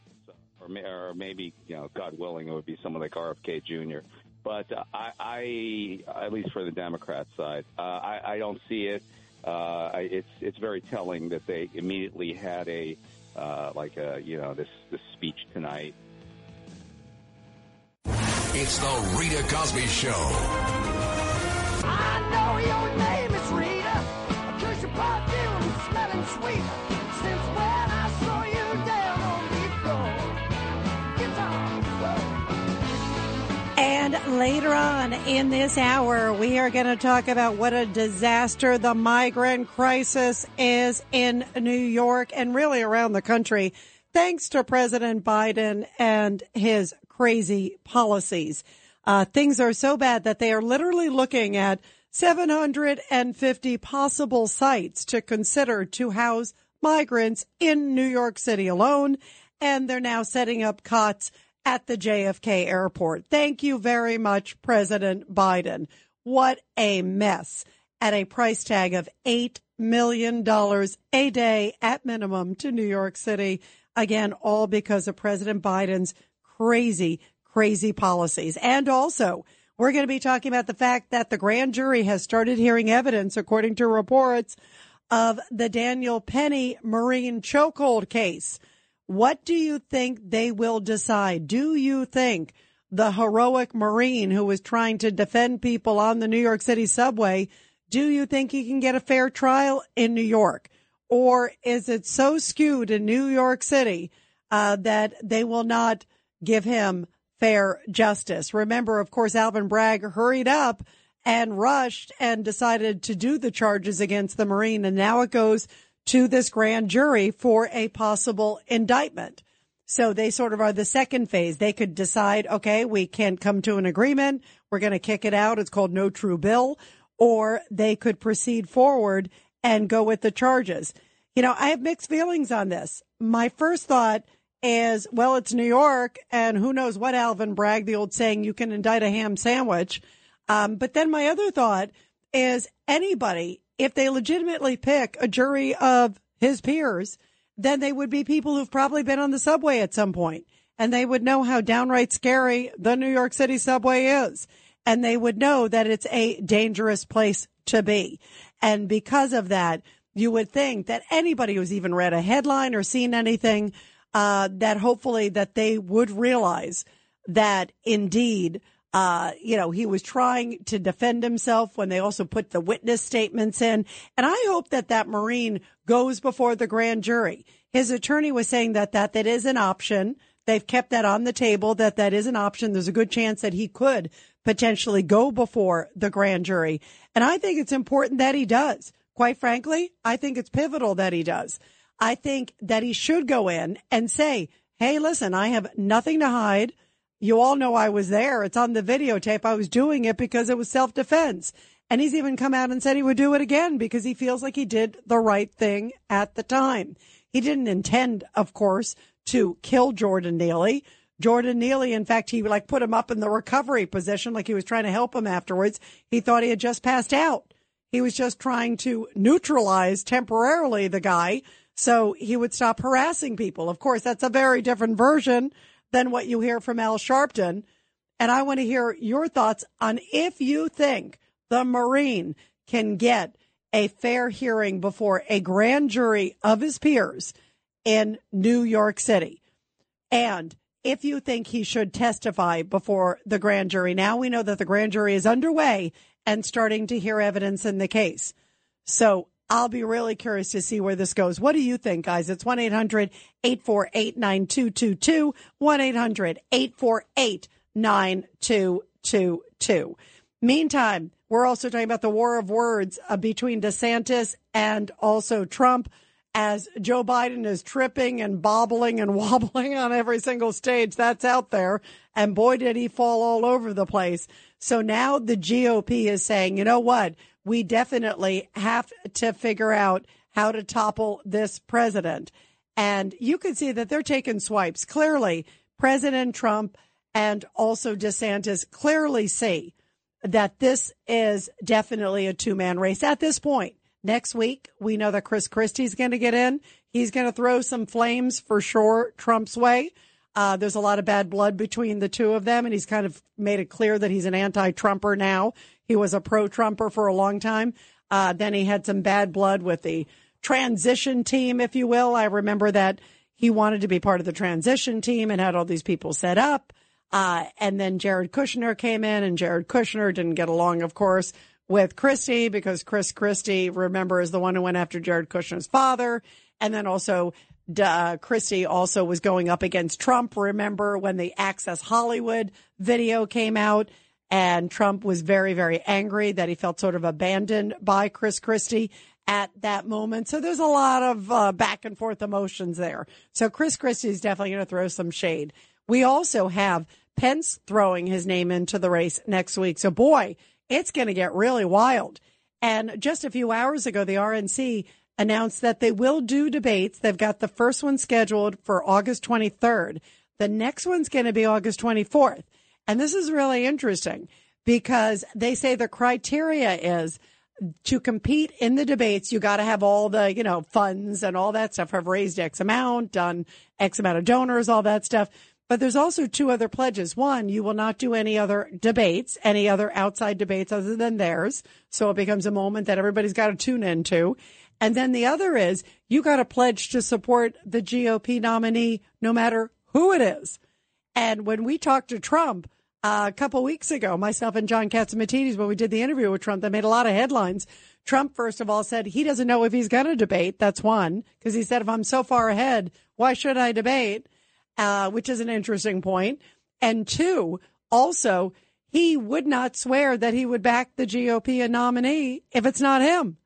or, or maybe you know God willing it would be someone like RFK Jr. But uh, I, I at least for the Democrat side, uh, I, I don't see it. Uh, I, it's it's very telling that they immediately had a uh, like a you know this this speech tonight. It's the Rita Cosby Show. I know your name later on in this hour, we are going to talk about what a disaster the migrant crisis is in New York and really around the country, thanks to President Biden and his crazy policies. Uh, things are so bad that they are literally looking at 750 possible sites to consider to house migrants in New York City alone. And they're now setting up cots at the JFK airport. Thank you very much, President Biden. What a mess at a price tag of $8 million a day at minimum to New York City. Again, all because of President Biden's crazy, crazy policies. And also, we're going to be talking about the fact that the grand jury has started hearing evidence, according to reports, of the Daniel Penny Marine chokehold case. What do you think they will decide? Do you think the heroic Marine who was trying to defend people on the New York City subway, do you think he can get a fair trial in New York? Or is it so skewed in New York City uh, that they will not give him fair justice? Remember, of course, Alvin Bragg hurried up and rushed and decided to do the charges against the Marine. And now it goes to this grand jury for a possible indictment. So they sort of are the second phase. They could decide, okay, we can't come to an agreement. We're going to kick it out. It's called no true bill. Or they could proceed forward and go with the charges. You know, I have mixed feelings on this. My first thought is, well, it's New York and who knows what Alvin Bragg, the old saying, you can indict a ham sandwich. Um, but then my other thought is anybody, if they legitimately pick a jury of his peers, then they would be people who've probably been on the subway at some point and they would know how downright scary the New York City subway is. And they would know that it's a dangerous place to be. And because of that, you would think that anybody who's even read a headline or seen anything, uh, that hopefully that they would realize that indeed, uh, you know, he was trying to defend himself when they also put the witness statements in. And I hope that that Marine goes before the grand jury. His attorney was saying that that, that is an option. They've kept that on the table, that that is an option. There's a good chance that he could potentially go before the grand jury. And I think it's important that he does. Quite frankly, I think it's pivotal that he does. I think that he should go in and say, Hey, listen, I have nothing to hide. You all know I was there. It's on the videotape. I was doing it because it was self defense. And he's even come out and said he would do it again because he feels like he did the right thing at the time. He didn't intend, of course, to kill Jordan Neely. Jordan Neely, in fact, he like put him up in the recovery position, like he was trying to help him afterwards. He thought he had just passed out. He was just trying to neutralize temporarily the guy so he would stop harassing people. Of course, that's a very different version than what you hear from Al Sharpton. And I want to hear your thoughts on if you think the Marine can get a fair hearing before a grand jury of his peers in New York City. And if you think he should testify before the grand jury. Now we know that the grand jury is underway and starting to hear evidence in the case. So I'll be really curious to see where this goes. What do you think, guys? It's 1 800 848 9222. 1 800 848 9222. Meantime, we're also talking about the war of words uh, between DeSantis and also Trump as Joe Biden is tripping and bobbling and wobbling on every single stage that's out there. And boy, did he fall all over the place. So now the GOP is saying, you know what? We definitely have to figure out how to topple this president. And you can see that they're taking swipes. Clearly, President Trump and also DeSantis clearly see that this is definitely a two man race at this point. Next week, we know that Chris Christie's going to get in. He's going to throw some flames for sure Trump's way. Uh, there's a lot of bad blood between the two of them, and he's kind of made it clear that he's an anti-Trumper now. He was a pro-Trumper for a long time. Uh, then he had some bad blood with the transition team, if you will. I remember that he wanted to be part of the transition team and had all these people set up. Uh, and then Jared Kushner came in, and Jared Kushner didn't get along, of course, with Christie because Chris Christie, remember, is the one who went after Jared Kushner's father. And then also, uh, Christie also was going up against Trump. Remember when the Access Hollywood video came out and Trump was very, very angry that he felt sort of abandoned by Chris Christie at that moment. So there's a lot of uh, back and forth emotions there. So Chris Christie is definitely going to throw some shade. We also have Pence throwing his name into the race next week. So boy, it's going to get really wild. And just a few hours ago, the RNC announced that they will do debates. They've got the first one scheduled for August 23rd. The next one's going to be August 24th. And this is really interesting because they say the criteria is to compete in the debates, you got to have all the, you know, funds and all that stuff, have raised X amount, done X amount of donors, all that stuff. But there's also two other pledges. One, you will not do any other debates, any other outside debates other than theirs. So it becomes a moment that everybody's got to tune into. And then the other is you got to pledge to support the GOP nominee no matter who it is. And when we talked to Trump uh, a couple weeks ago, myself and John Catsimatidis, when we did the interview with Trump, that made a lot of headlines. Trump, first of all, said he doesn't know if he's going to debate. That's one, because he said, if I'm so far ahead, why should I debate? uh, which is an interesting point. And two, also, he would not swear that he would back the GOP nominee if it's not him.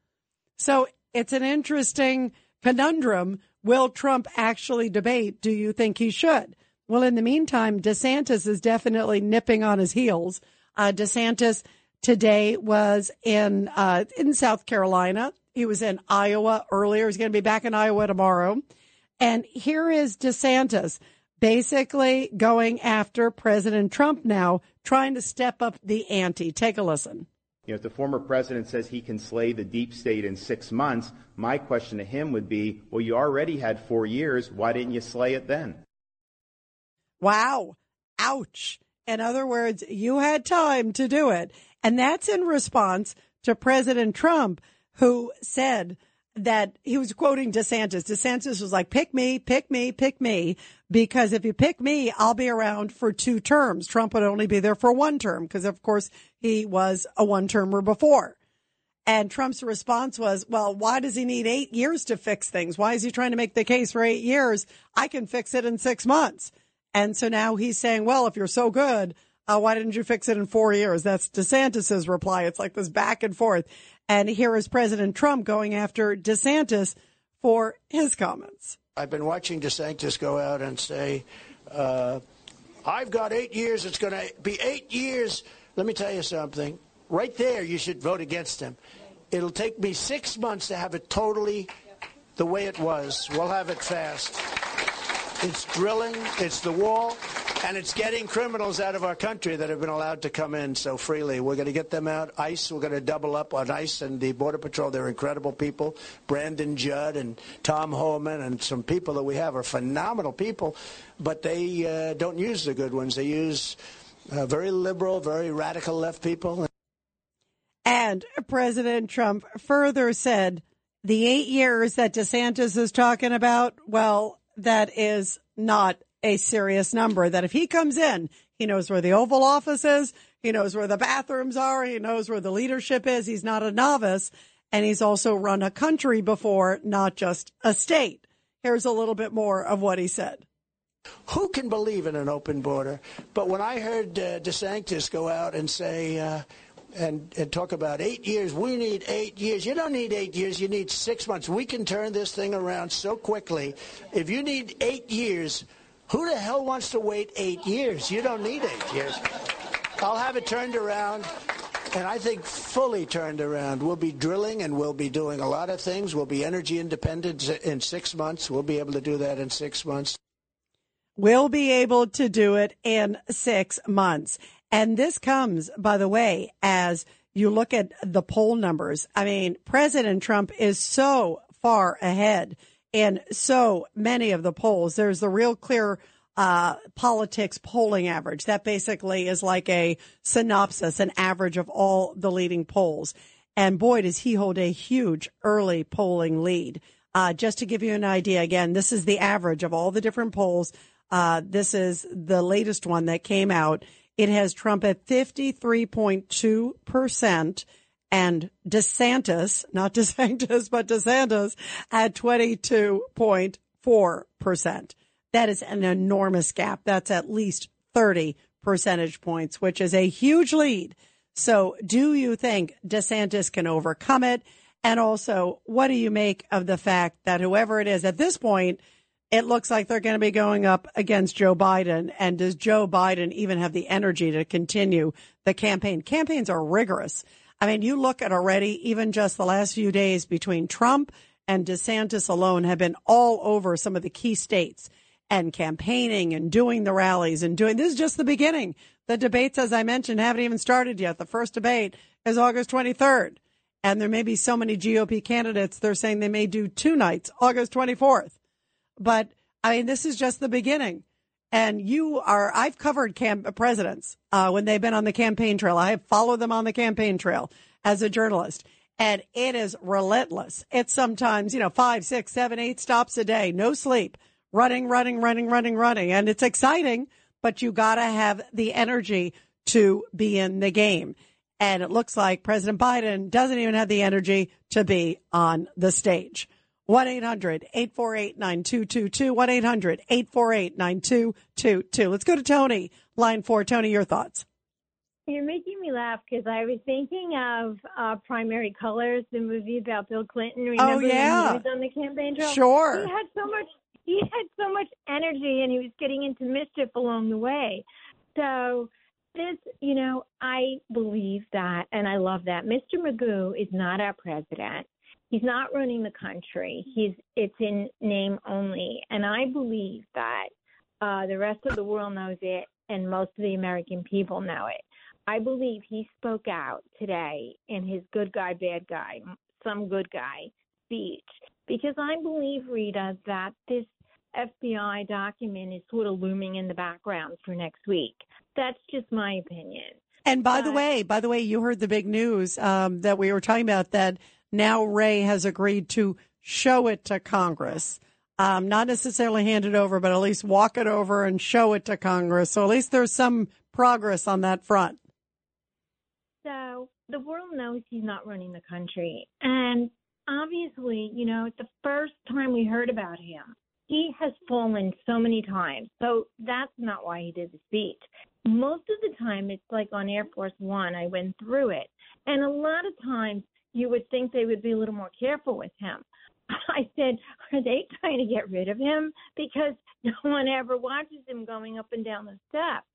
So it's an interesting conundrum. Will Trump actually debate? Do you think he should? Well, in the meantime, DeSantis is definitely nipping on his heels. Uh, DeSantis today was in uh, in South Carolina. He was in Iowa earlier. He's going to be back in Iowa tomorrow. And here is DeSantis basically going after President Trump now, trying to step up the ante. Take a listen. You know, if the former president says he can slay the deep state in six months, my question to him would be, well, you already had four years. Why didn't you slay it then? Wow. Ouch. In other words, you had time to do it. And that's in response to President Trump, who said that he was quoting DeSantis. DeSantis was like, pick me, pick me, pick me, because if you pick me, I'll be around for two terms. Trump would only be there for one term because of course he was a one termer before. And Trump's response was, well, why does he need eight years to fix things? Why is he trying to make the case for eight years? I can fix it in six months. And so now he's saying, well, if you're so good, uh, why didn't you fix it in four years? That's DeSantis's reply. It's like this back and forth. And here is President Trump going after DeSantis for his comments. I've been watching DeSantis go out and say, uh, I've got eight years. It's going to be eight years. Let me tell you something. Right there, you should vote against him. It'll take me six months to have it totally the way it was. We'll have it fast. It's drilling, it's the wall, and it's getting criminals out of our country that have been allowed to come in so freely. We're going to get them out. ICE, we're going to double up on ICE and the Border Patrol. They're incredible people. Brandon Judd and Tom Homan and some people that we have are phenomenal people, but they uh, don't use the good ones. They use uh, very liberal, very radical left people. And President Trump further said the eight years that DeSantis is talking about, well, that is not a serious number. That if he comes in, he knows where the Oval Office is, he knows where the bathrooms are, he knows where the leadership is. He's not a novice. and he's also run a country before, not just a state. Here's a little bit more of what he said. Who can believe in an open border? But when I heard uh, DeSantis go out and say, uh, and, and talk about eight years, we need eight years. You don't need eight years, you need six months. We can turn this thing around so quickly. If you need eight years, who the hell wants to wait eight years? You don't need eight years. I'll have it turned around. And I think fully turned around. We'll be drilling and we'll be doing a lot of things. We'll be energy independent in six months. We'll be able to do that in six months. We'll be able to do it in six months. And this comes, by the way, as you look at the poll numbers. I mean, President Trump is so far ahead in so many of the polls. There's the real clear uh, politics polling average. That basically is like a synopsis, an average of all the leading polls. And boy, does he hold a huge early polling lead. Uh, just to give you an idea, again, this is the average of all the different polls. Uh, this is the latest one that came out. It has Trump at 53.2% and DeSantis, not DeSantis, but DeSantis at 22.4%. That is an enormous gap. That's at least 30 percentage points, which is a huge lead. So do you think DeSantis can overcome it? And also, what do you make of the fact that whoever it is at this point, it looks like they're going to be going up against Joe Biden. And does Joe Biden even have the energy to continue the campaign? Campaigns are rigorous. I mean, you look at already, even just the last few days between Trump and DeSantis alone have been all over some of the key states and campaigning and doing the rallies and doing this is just the beginning. The debates, as I mentioned, haven't even started yet. The first debate is August 23rd. And there may be so many GOP candidates, they're saying they may do two nights, August 24th. But I mean, this is just the beginning. And you are, I've covered camp presidents uh, when they've been on the campaign trail. I have followed them on the campaign trail as a journalist. And it is relentless. It's sometimes, you know, five, six, seven, eight stops a day, no sleep, running, running, running, running, running. And it's exciting, but you got to have the energy to be in the game. And it looks like President Biden doesn't even have the energy to be on the stage. 1 800 848 9222. 1 800 848 9222. Let's go to Tony, line four. Tony, your thoughts. You're making me laugh because I was thinking of uh, Primary Colors, the movie about Bill Clinton. Remember Oh, yeah. when he was on the campaign trail? Sure. He had so much. He had so much energy, and he was getting into mischief along the way. So this, you know, I believe that, and I love that. Mr. Magoo is not our president. He's not running the country. He's it's in name only, and I believe that uh, the rest of the world knows it, and most of the American people know it. I believe he spoke out today in his good guy, bad guy, some good guy speech because I believe, Rita, that this FBI document is sort of looming in the background for next week. That's just my opinion. And by the way, by the way, you heard the big news um, that we were talking about that now Wray has agreed to show it to Congress. Um, not necessarily hand it over, but at least walk it over and show it to Congress. So at least there's some progress on that front. So the world knows he's not running the country. And obviously, you know, the first time we heard about him. He has fallen so many times. So that's not why he did the speech. Most of the time, it's like on Air Force One, I went through it. And a lot of times, you would think they would be a little more careful with him. I said, Are they trying to get rid of him? Because no one ever watches him going up and down the steps.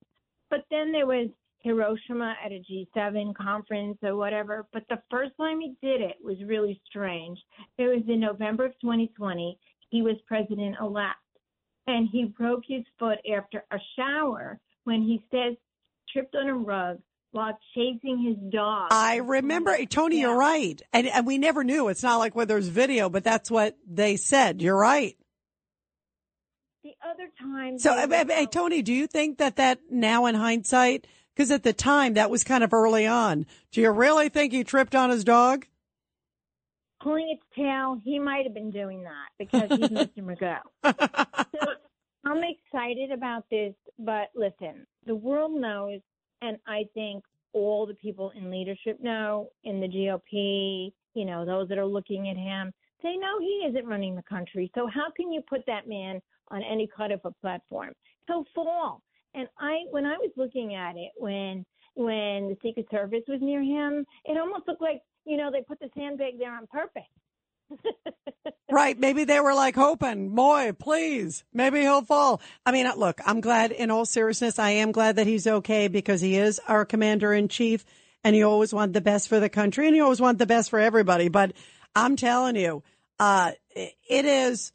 But then there was Hiroshima at a G7 conference or whatever. But the first time he did it was really strange. It was in November of 2020. He was president elect. And he broke his foot after a shower when he says tripped on a rug while chasing his dog. I remember, Tony, you're right. And, and we never knew. It's not like where there's video, but that's what they said. You're right. The other time. So, uh, uh, hey, Tony, do you think that that now in hindsight, because at the time that was kind of early on, do you really think he tripped on his dog? pulling its tail, he might have been doing that because he's Mr. Magoo. so I'm excited about this, but listen, the world knows, and I think all the people in leadership know in the GOP. You know, those that are looking at him, they know he isn't running the country. So how can you put that man on any kind of a platform? He'll fall. And I, when I was looking at it, when when the Secret Service was near him, it almost looked like you know they put the sandbag there on purpose. Right. Maybe they were like hoping, boy, please, maybe he'll fall. I mean, look, I'm glad in all seriousness, I am glad that he's okay because he is our commander in chief and he always want the best for the country and he always want the best for everybody. But I'm telling you, uh, it is,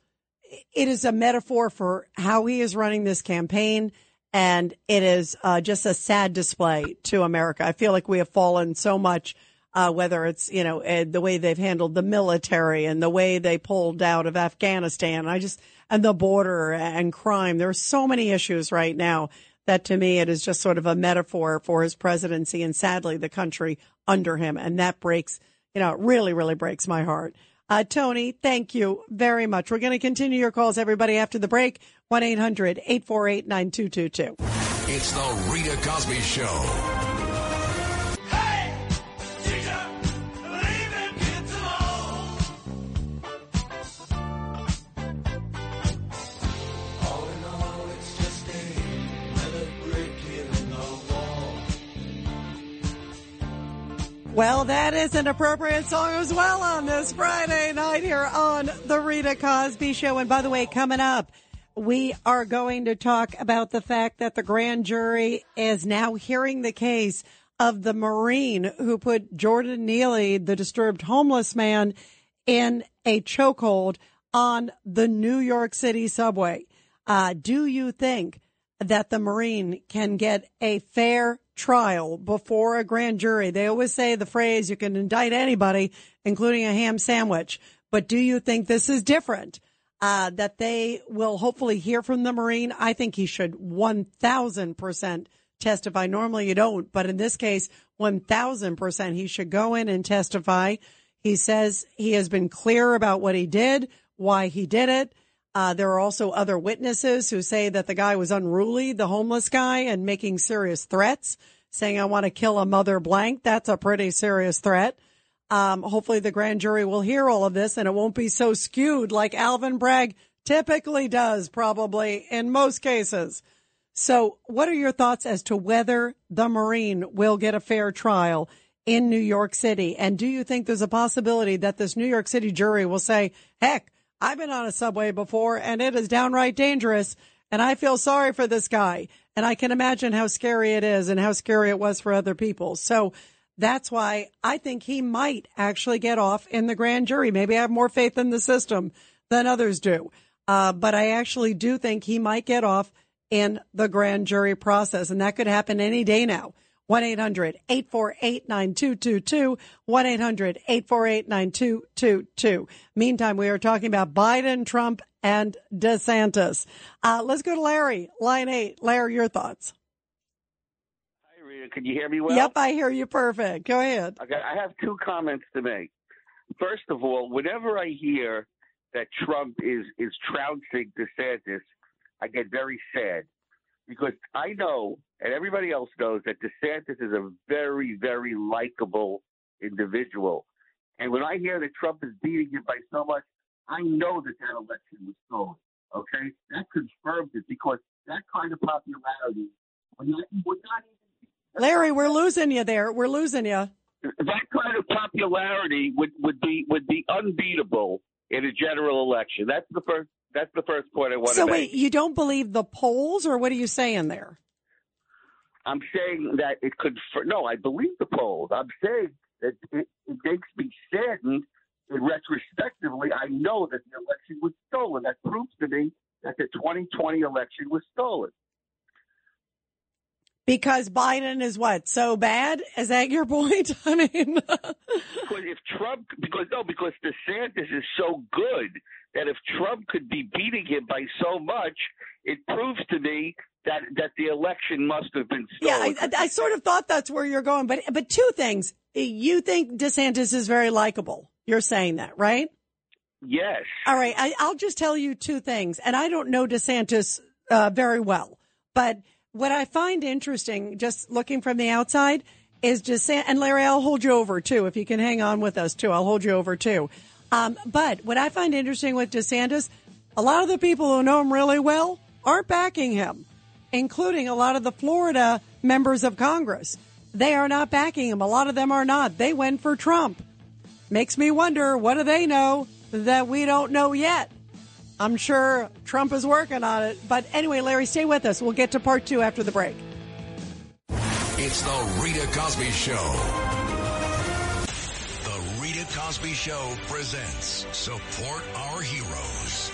it is a metaphor for how he is running this campaign. And it is uh, just a sad display to America. I feel like we have fallen so much uh, whether it's you know uh, the way they've handled the military and the way they pulled out of Afghanistan. I just and the border and crime. There are so many issues right now that to me it is just sort of a metaphor for his presidency and sadly the country under him, and that breaks you know it really really breaks my heart. Uh, Tony, thank you very much. We're going to continue your calls, everybody, after the break. 1 800 848 9222. It's the Rita Cosby Show. Well, that is an appropriate song as well on this Friday night here on the Rita Cosby Show. And by the way, coming up, we are going to talk about the fact that the grand jury is now hearing the case of the Marine who put Jordan Neely, the disturbed homeless man, in a chokehold on the New York City subway. Uh, do you think that the Marine can get a fair trial before a grand jury. They always say the phrase, you can indict anybody, including a ham sandwich. But do you think this is different? Uh, that they will hopefully hear from the Marine. I think he should 1000% testify. Normally you don't, but in this case, 1000% he should go in and testify. He says he has been clear about what he did, why he did it. Uh, there are also other witnesses who say that the guy was unruly, the homeless guy, and making serious threats, saying, I want to kill a mother blank. That's a pretty serious threat. Um, hopefully the grand jury will hear all of this and it won't be so skewed like Alvin Bragg typically does, probably in most cases. So what are your thoughts as to whether the Marine will get a fair trial in New York City? And do you think there's a possibility that this New York City jury will say, heck, I've been on a subway before and it is downright dangerous. And I feel sorry for this guy. And I can imagine how scary it is and how scary it was for other people. So that's why I think he might actually get off in the grand jury. Maybe I have more faith in the system than others do. Uh, but I actually do think he might get off in the grand jury process. And that could happen any day now. 1-800-848-9222, 1-800-848-9222. Meantime, we are talking about Biden, Trump, and DeSantis. Uh, let's go to Larry, line eight. Larry, your thoughts. Hi, Rita. Can you hear me well? Yep, I hear you perfect. Go ahead. Okay, I have two comments to make. First of all, whenever I hear that Trump is is trouncing DeSantis, I get very sad because I know, and everybody else knows, that DeSantis is a very, very likable individual. And when I hear that Trump is beating him by so much, I know that that election was stolen. Okay, that confirms it because that kind of popularity, when not, when not Larry, we're losing you there. We're losing you. that kind of popularity would, would be would be unbeatable in a general election. That's the first. That's the first point I want So to wait, make. So wait, you don't believe the polls or what are you saying there? I'm saying that it could. No, I believe the polls. I'm saying that it, it makes me saddened. And retrospectively, I know that the election was stolen. That proves to me that the 2020 election was stolen. Because Biden is what? So bad? Is that your point? I mean, Because if Trump, because no, because DeSantis is so good that if Trump could be beating him by so much, it proves to me that that the election must have been yeah, stolen. I, I, I sort of thought that's where you're going, but, but two things. You think DeSantis is very likable. You're saying that, right? yes. All right. I, I'll just tell you two things. And I don't know DeSantis uh, very well, but what I find interesting, just looking from the outside, is DeSantis, and Larry, I'll hold you over too. If you can hang on with us too, I'll hold you over too. Um, but what I find interesting with DeSantis, a lot of the people who know him really well aren't backing him, including a lot of the Florida members of Congress. They are not backing him. A lot of them are not. They went for Trump. Makes me wonder what do they know that we don't know yet? I'm sure Trump is working on it. But anyway, Larry, stay with us. We'll get to part two after the break. It's the Rita Cosby Show. Cosby Show presents Support Our Heroes.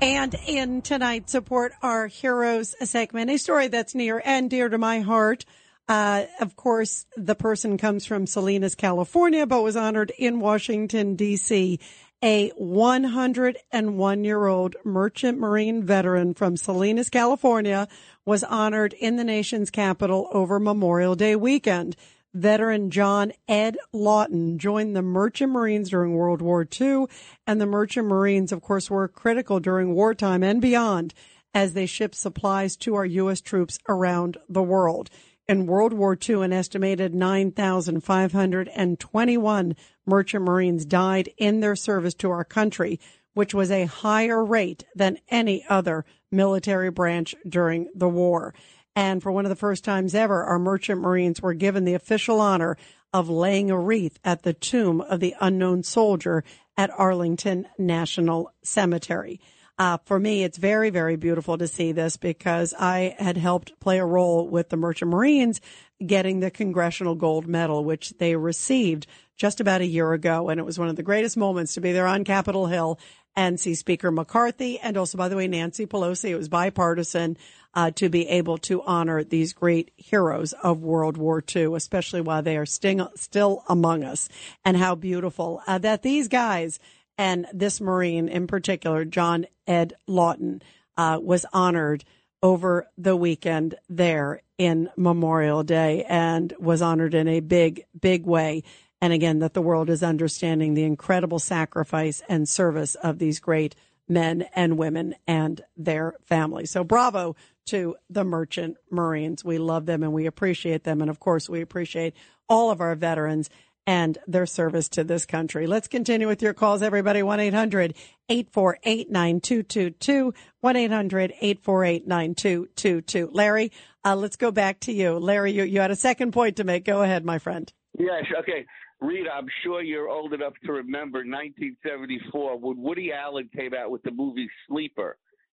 And in tonight's Support Our Heroes segment, a story that's near and dear to my heart. Uh, of course, the person comes from Salinas, California, but was honored in Washington, D.C. A 101 year old merchant marine veteran from Salinas, California was honored in the nation's capital over Memorial Day weekend. Veteran John Ed Lawton joined the Merchant Marines during World War II, and the Merchant Marines, of course, were critical during wartime and beyond as they shipped supplies to our U.S. troops around the world. In World War II, an estimated 9,521 merchant marines died in their service to our country, which was a higher rate than any other military branch during the war. And for one of the first times ever, our merchant marines were given the official honor of laying a wreath at the tomb of the unknown soldier at Arlington National Cemetery. Uh, for me, it's very, very beautiful to see this because I had helped play a role with the Merchant Marines getting the Congressional Gold Medal, which they received just about a year ago. And it was one of the greatest moments to be there on Capitol Hill and see Speaker McCarthy and also, by the way, Nancy Pelosi. It was bipartisan uh, to be able to honor these great heroes of World War II, especially while they are sting- still among us. And how beautiful uh, that these guys and this Marine in particular, John Ed Lawton, uh, was honored over the weekend there in Memorial Day and was honored in a big, big way. And again, that the world is understanding the incredible sacrifice and service of these great men and women and their families. So bravo to the Merchant Marines. We love them and we appreciate them. And of course, we appreciate all of our veterans and their service to this country. Let's continue with your calls, everybody. 1 800 848 9222. 1 800 848 9222. Larry, uh, let's go back to you. Larry, you, you had a second point to make. Go ahead, my friend. Yes, okay. Rita, I'm sure you're old enough to remember 1974 when Woody Allen came out with the movie Sleeper.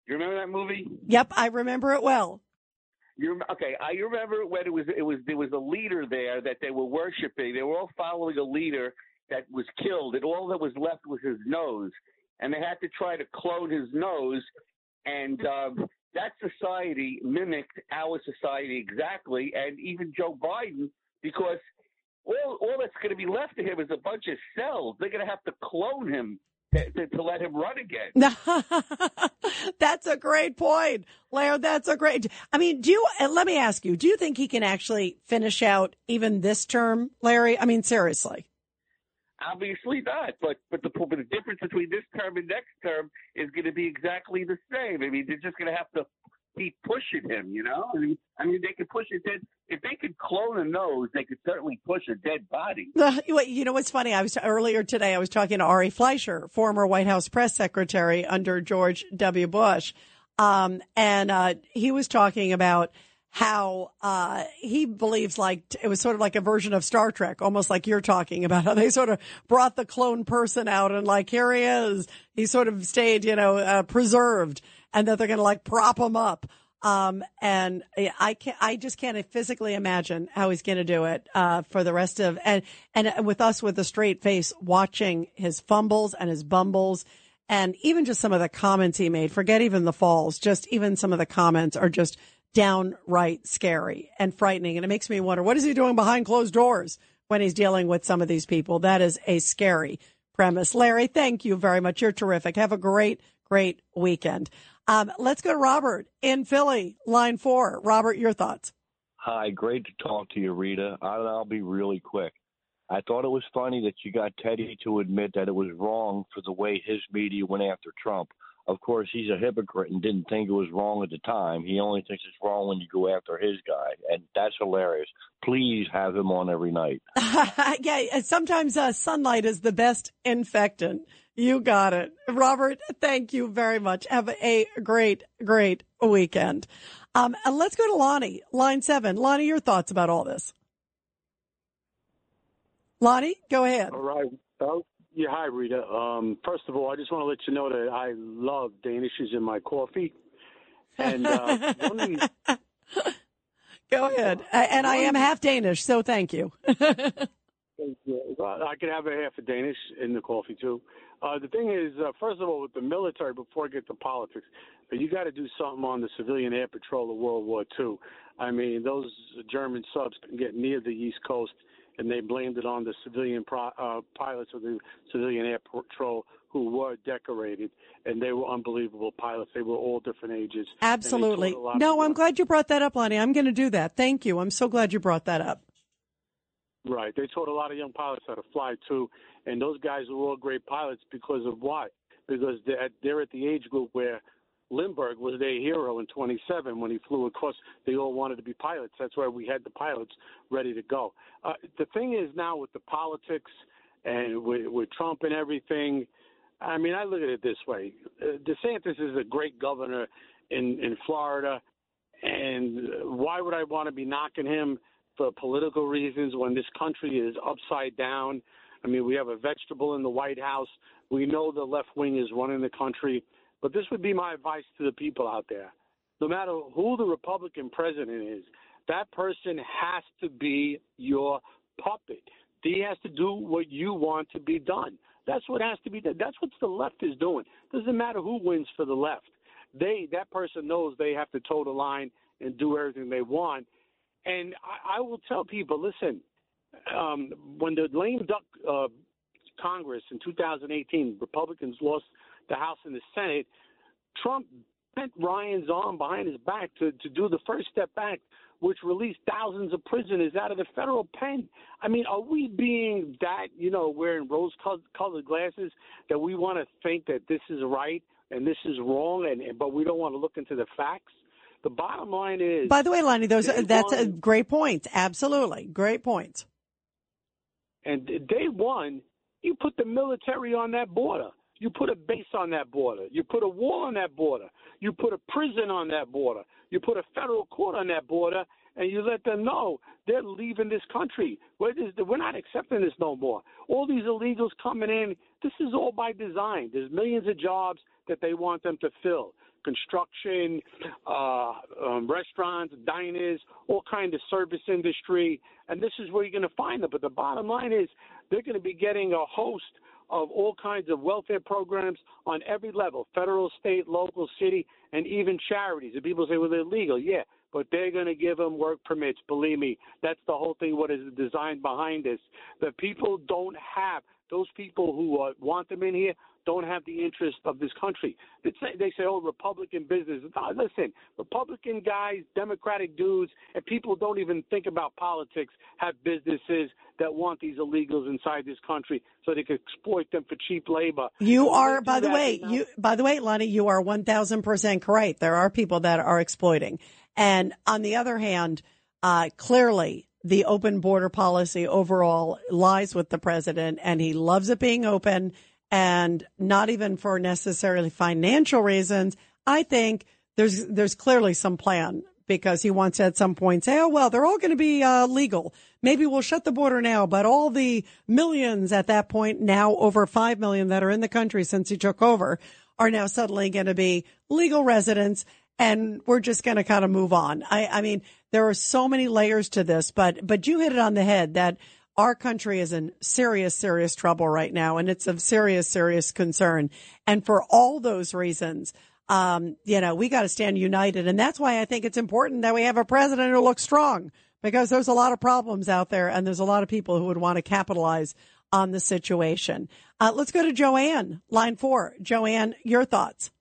You remember that movie? Yep, I remember it well. You okay? I remember when it was it was there was a leader there that they were worshiping. They were all following a leader that was killed, and all that was left was his nose. And they had to try to clone his nose, and um, that society mimicked our society exactly, and even Joe Biden, because all all that's going to be left to him is a bunch of cells. They're going to have to clone him to, to, let him run again. that's a great point, Larry. That's a great. I mean, do you? Let me ask you: Do you think he can actually finish out even this term, Larry? I mean, seriously. Obviously not, but but the but the difference between this term and next term is going to be exactly the same. I mean, they're just going to have to keep pushing him. You know, I mean, I mean, they could push a dead. If they could clone a nose, they could certainly push a dead body. You know what's funny? I was earlier today. I was talking to Ari Fleischer, former White House press secretary under George W. Bush, um, and uh, he was talking about how uh, he believes like it was sort of like a version of Star Trek, almost like you're talking about how they sort of brought the clone person out and like here he is, he sort of stayed, you know, uh, preserved, and that they're going to like prop him up. Um, and I can't, I just can't physically imagine how he's going to do it, uh, for the rest of, and, and with us with a straight face watching his fumbles and his bumbles and even just some of the comments he made, forget even the falls, just even some of the comments are just downright scary and frightening. And it makes me wonder, what is he doing behind closed doors when he's dealing with some of these people? That is a scary premise. Larry, thank you very much. You're terrific. Have a great, great weekend. Um, let's go to Robert in Philly, line four. Robert, your thoughts. Hi, great to talk to you, Rita. I- I'll be really quick. I thought it was funny that you got Teddy to admit that it was wrong for the way his media went after Trump. Of course, he's a hypocrite and didn't think it was wrong at the time. He only thinks it's wrong when you go after his guy, and that's hilarious. Please have him on every night. yeah, sometimes uh, sunlight is the best infectant. You got it. Robert, thank you very much. Have a great, great weekend. Um, and let's go to Lonnie, line seven. Lonnie, your thoughts about all this? Lonnie, go ahead. All right. Oh, yeah, hi, Rita. Um, first of all, I just want to let you know that I love Danishes in my coffee. And uh, one Go ahead. And I am half Danish, so thank you. Well, I could have a half a Danish in the coffee too. Uh, the thing is, uh, first of all, with the military, before I get to politics, you got to do something on the civilian air patrol of World War II. I mean, those German subs couldn't get near the East Coast, and they blamed it on the civilian pro- uh, pilots of the civilian air patrol who were decorated, and they were unbelievable pilots. They were all different ages. Absolutely. taught a lot No, I'm glad you brought that up, Lonnie. I'm going to do that. Thank you. I'm so glad you brought that up. Right. They taught a lot of young pilots how to fly too, and those guys were all great pilots because of why? Because they're at, they're at the age group where Lindbergh was their hero in 27 when he flew across. They all wanted to be pilots. That's why we had the pilots ready to go. Uh, the thing is now with the politics and with, with Trump and everything. I mean, I look at it this way: uh, DeSantis is a great governor in in Florida, and why would I want to be knocking him for political reasons when this country is upside down? I mean, we have a vegetable in the White House. We know the left wing is running the country. But this would be my advice to the people out there. No matter who the Republican president is, that person has to be your puppet. He has to do what you want to be done. That's what has to be done. That's what the left is doing. Doesn't matter who wins for the left. They that person knows they have to toe the line and do everything they want. And I, I will tell people, listen, um, when the lame duck uh, Congress in 2018, Republicans lost the House and the Senate. Trump bent Ryan's arm behind his back to, to do the First Step Act, which released thousands of prisoners out of the federal pen. I mean, are we being that, you know, wearing rose colored glasses that we want to think that this is right and this is wrong, and but we don't want to look into the facts? The bottom line is. By the way, Lonnie, those that's a great point. Absolutely. Great points. And day one, you put the military on that border. You put a base on that border. You put a wall on that border. You put a prison on that border. You put a federal court on that border, and you let them know they're leaving this country. We're, just, we're not accepting this no more. All these illegals coming in, this is all by design. There's millions of jobs that they want them to fill construction, uh, um, restaurants, diners, all kind of service industry, and this is where you're going to find them. But the bottom line is they're going to be getting a host of all kinds of welfare programs on every level federal, state, local, city, and even charities. And people say, well, they're legal. Yeah, but they're going to give them work permits. Believe me, that's the whole thing, what is designed behind this. The people don't have, those people who uh, want them in here don't have the interest of this country. They say, they say oh, Republican business. No, listen, Republican guys, Democratic dudes, and people don't even think about politics have businesses that want these illegals inside this country so they can exploit them for cheap labor. You are, by the way, you you, by the way, Lonnie, you are 1000% correct. There are people that are exploiting. And on the other hand, uh, clearly the open border policy overall lies with the president and he loves it being open and not even for necessarily financial reasons. I think there's, there's clearly some plan because he wants at some point say, oh, well, they're all going to be uh, legal. Maybe we'll shut the border now, but all the millions at that point, now over 5 million that are in the country since he took over, are now suddenly going to be legal residents. And we're just going to kind of move on. I, I mean, there are so many layers to this, but, but you hit it on the head that our country is in serious, serious trouble right now. And it's of serious, serious concern. And for all those reasons, um, you know, we got to stand united. And that's why I think it's important that we have a president who looks strong because there's a lot of problems out there and there's a lot of people who would want to capitalize on the situation. Uh, let's go to Joanne, line four. Joanne, your thoughts.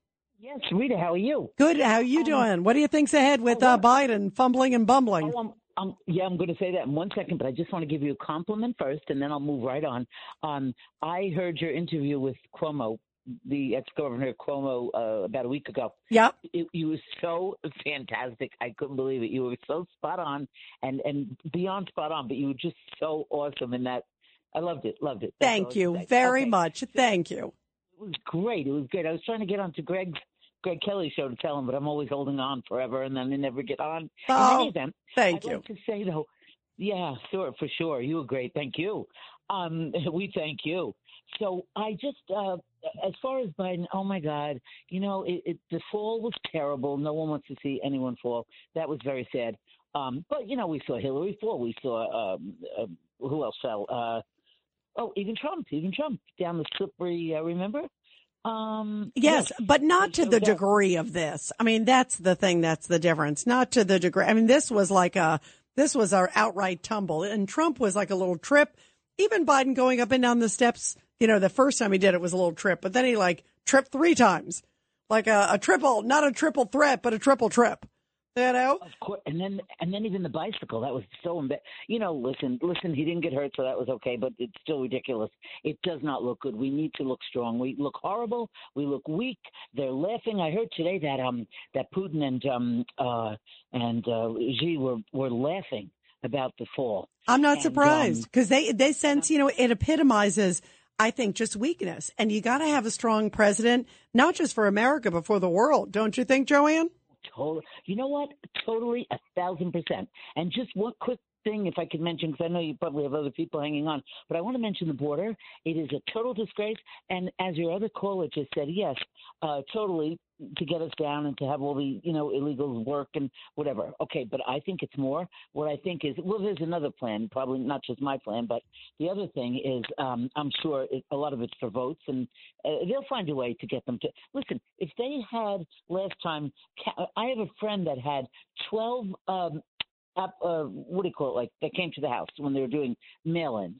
Yes, Rita, how are you? Good. How are you doing? What do you think's ahead with uh, Biden fumbling and bumbling? Oh, I'm, I'm, yeah, I'm going to say that in one second, but I just want to give you a compliment first, and then I'll move right on. Um, I heard your interview with Cuomo the ex-governor Cuomo uh, about a week ago. Yep. It, you were so fantastic. I couldn't believe it. You were so spot on and and beyond spot on, but you were just so awesome in that. I loved it. Loved it. That's Thank you very much. Thank you. It was great. It was great. I was trying to get onto Greg's Greg Kelly show to tell him, but I'm always holding on forever, and then they never get on. In Oh, any event, thank I'd you. like to say though, yeah, sure, for sure, you were great. Thank you. Um, we thank you. So I just, uh, as far as Biden, oh my God, you know, it, it, the fall was terrible. No one wants to see anyone fall. That was very sad. Um, but you know, we saw Hillary fall. We saw um, uh, who else fell? Uh, oh, even Trump, even Trump down the slippery. Uh, remember? Um, Yes, but not to the degree of this. I mean, that's the thing. That's the difference. Not to the degree. I mean, this was like a, this was our outright tumble and Trump was like a little trip. Even Biden going up and down the steps, you know, the first time he did it was a little trip, but then he like tripped three times, like a, a triple, not a triple threat, but a triple trip. You out? Of course, and then and then even the bicycle that was so emba- you know listen listen he didn't get hurt so that was okay but it's still ridiculous it does not look good we need to look strong we look horrible we look weak they're laughing i heard today that um that putin and um uh and uh Xi were were laughing about the fall I'm not And, surprised um, because they, they sense, you know, it epitomizes, I think, just weakness. And you got to have a strong president, not just for America, but for the world. Don't you think, Joanne? Total. You know what? Totally a thousand percent. And just one quick thing, if I could mention, because I know you probably have other people hanging on, but I want to mention the border. It is a total disgrace. And as your other caller just said, yes, uh, totally to get us down and to have all the you know illegals work and whatever. Okay, but I think it's more. What I think is well, there's another plan, probably not just my plan, but the other thing is um, I'm sure it, a lot of it's for votes, and uh, they'll find a way to get them to listen. If they had last time, I have a friend that had 12. Um, app, uh, what do you call it? Like that came to the house when they were doing mail-ins.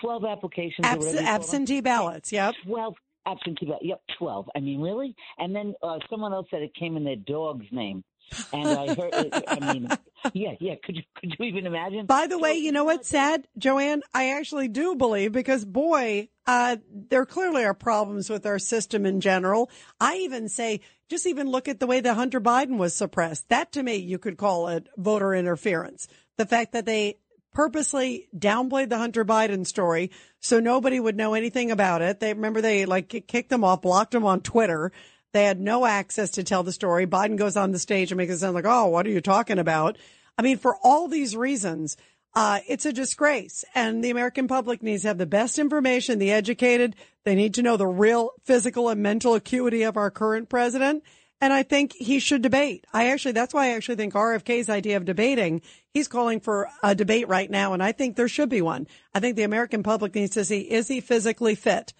Twelve applications. Abs- whatever you call them. absentee ballots. Yep. Twelve absentee ballots. Yep, twelve. I mean, really? And then uh, someone else said it came in their dog's name. And I heard. It, I mean, yeah, yeah. Could you could you even imagine? By the way, you know what's sad, Joanne? I actually do believe because boy, uh, there clearly are problems with our system in general. I even say, just even look at the way that Hunter Biden was suppressed. That to me, you could call it voter interference. The fact that they purposely downplayed the Hunter Biden story so nobody would know anything about it. They remember they like kicked them off, blocked them on Twitter. They had no access to tell the story. Biden goes on the stage and makes it sound like, oh, what are you talking about? I mean, for all these reasons, uh, it's a disgrace. And the American public needs to have the best information, the educated. They need to know the real physical and mental acuity of our current president. And I think he should debate. I actually, that's why I actually think RFK's idea of debating, he's calling for a debate right now. And I think there should be one. I think the American public needs to see, is he physically fit?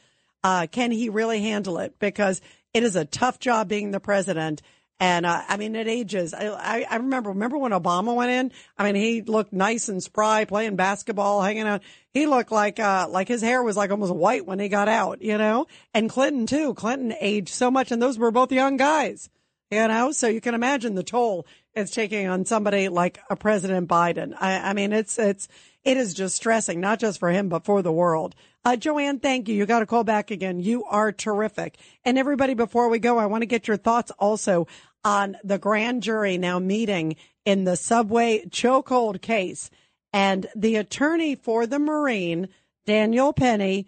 Uh, can he really handle it? Because it is a tough job being the president. And uh, I mean, it ages. I, I, remember, remember when Obama went in? I mean, he looked nice and spry, playing basketball, hanging out. He looked like, uh, like his hair was like almost white when he got out, you know? And Clinton too. Clinton aged so much and those were both young guys, you know? So you can imagine the toll it's taking on somebody like a President Biden. I, I mean, it's, it's, it is just stressing, not just for him, but for the world. Uh, Joanne, thank you. You got to call back again. You are terrific. And everybody, before we go, I want to get your thoughts also on the grand jury now meeting in the subway chokehold case. And the attorney for the Marine, Daniel Penny,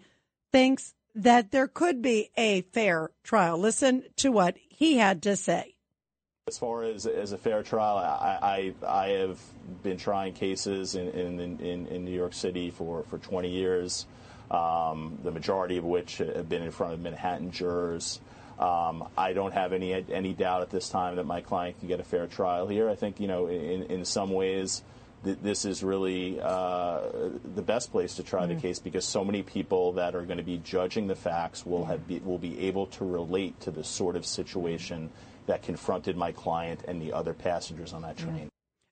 thinks that there could be a fair trial. Listen to what he had to say. As far as, as a fair trial, I, I, I have been trying cases in, in, in, in New York City for, for 20 years, um, the majority of which have been in front of Manhattan jurors. Um, I don't have any any doubt at this time that my client can get a fair trial here. I think you know in in some ways th- this is really uh, the best place to try the case because so many people that are going to be judging the facts will have be, will be able to relate to the sort of situation that confronted my client and the other passengers on that train.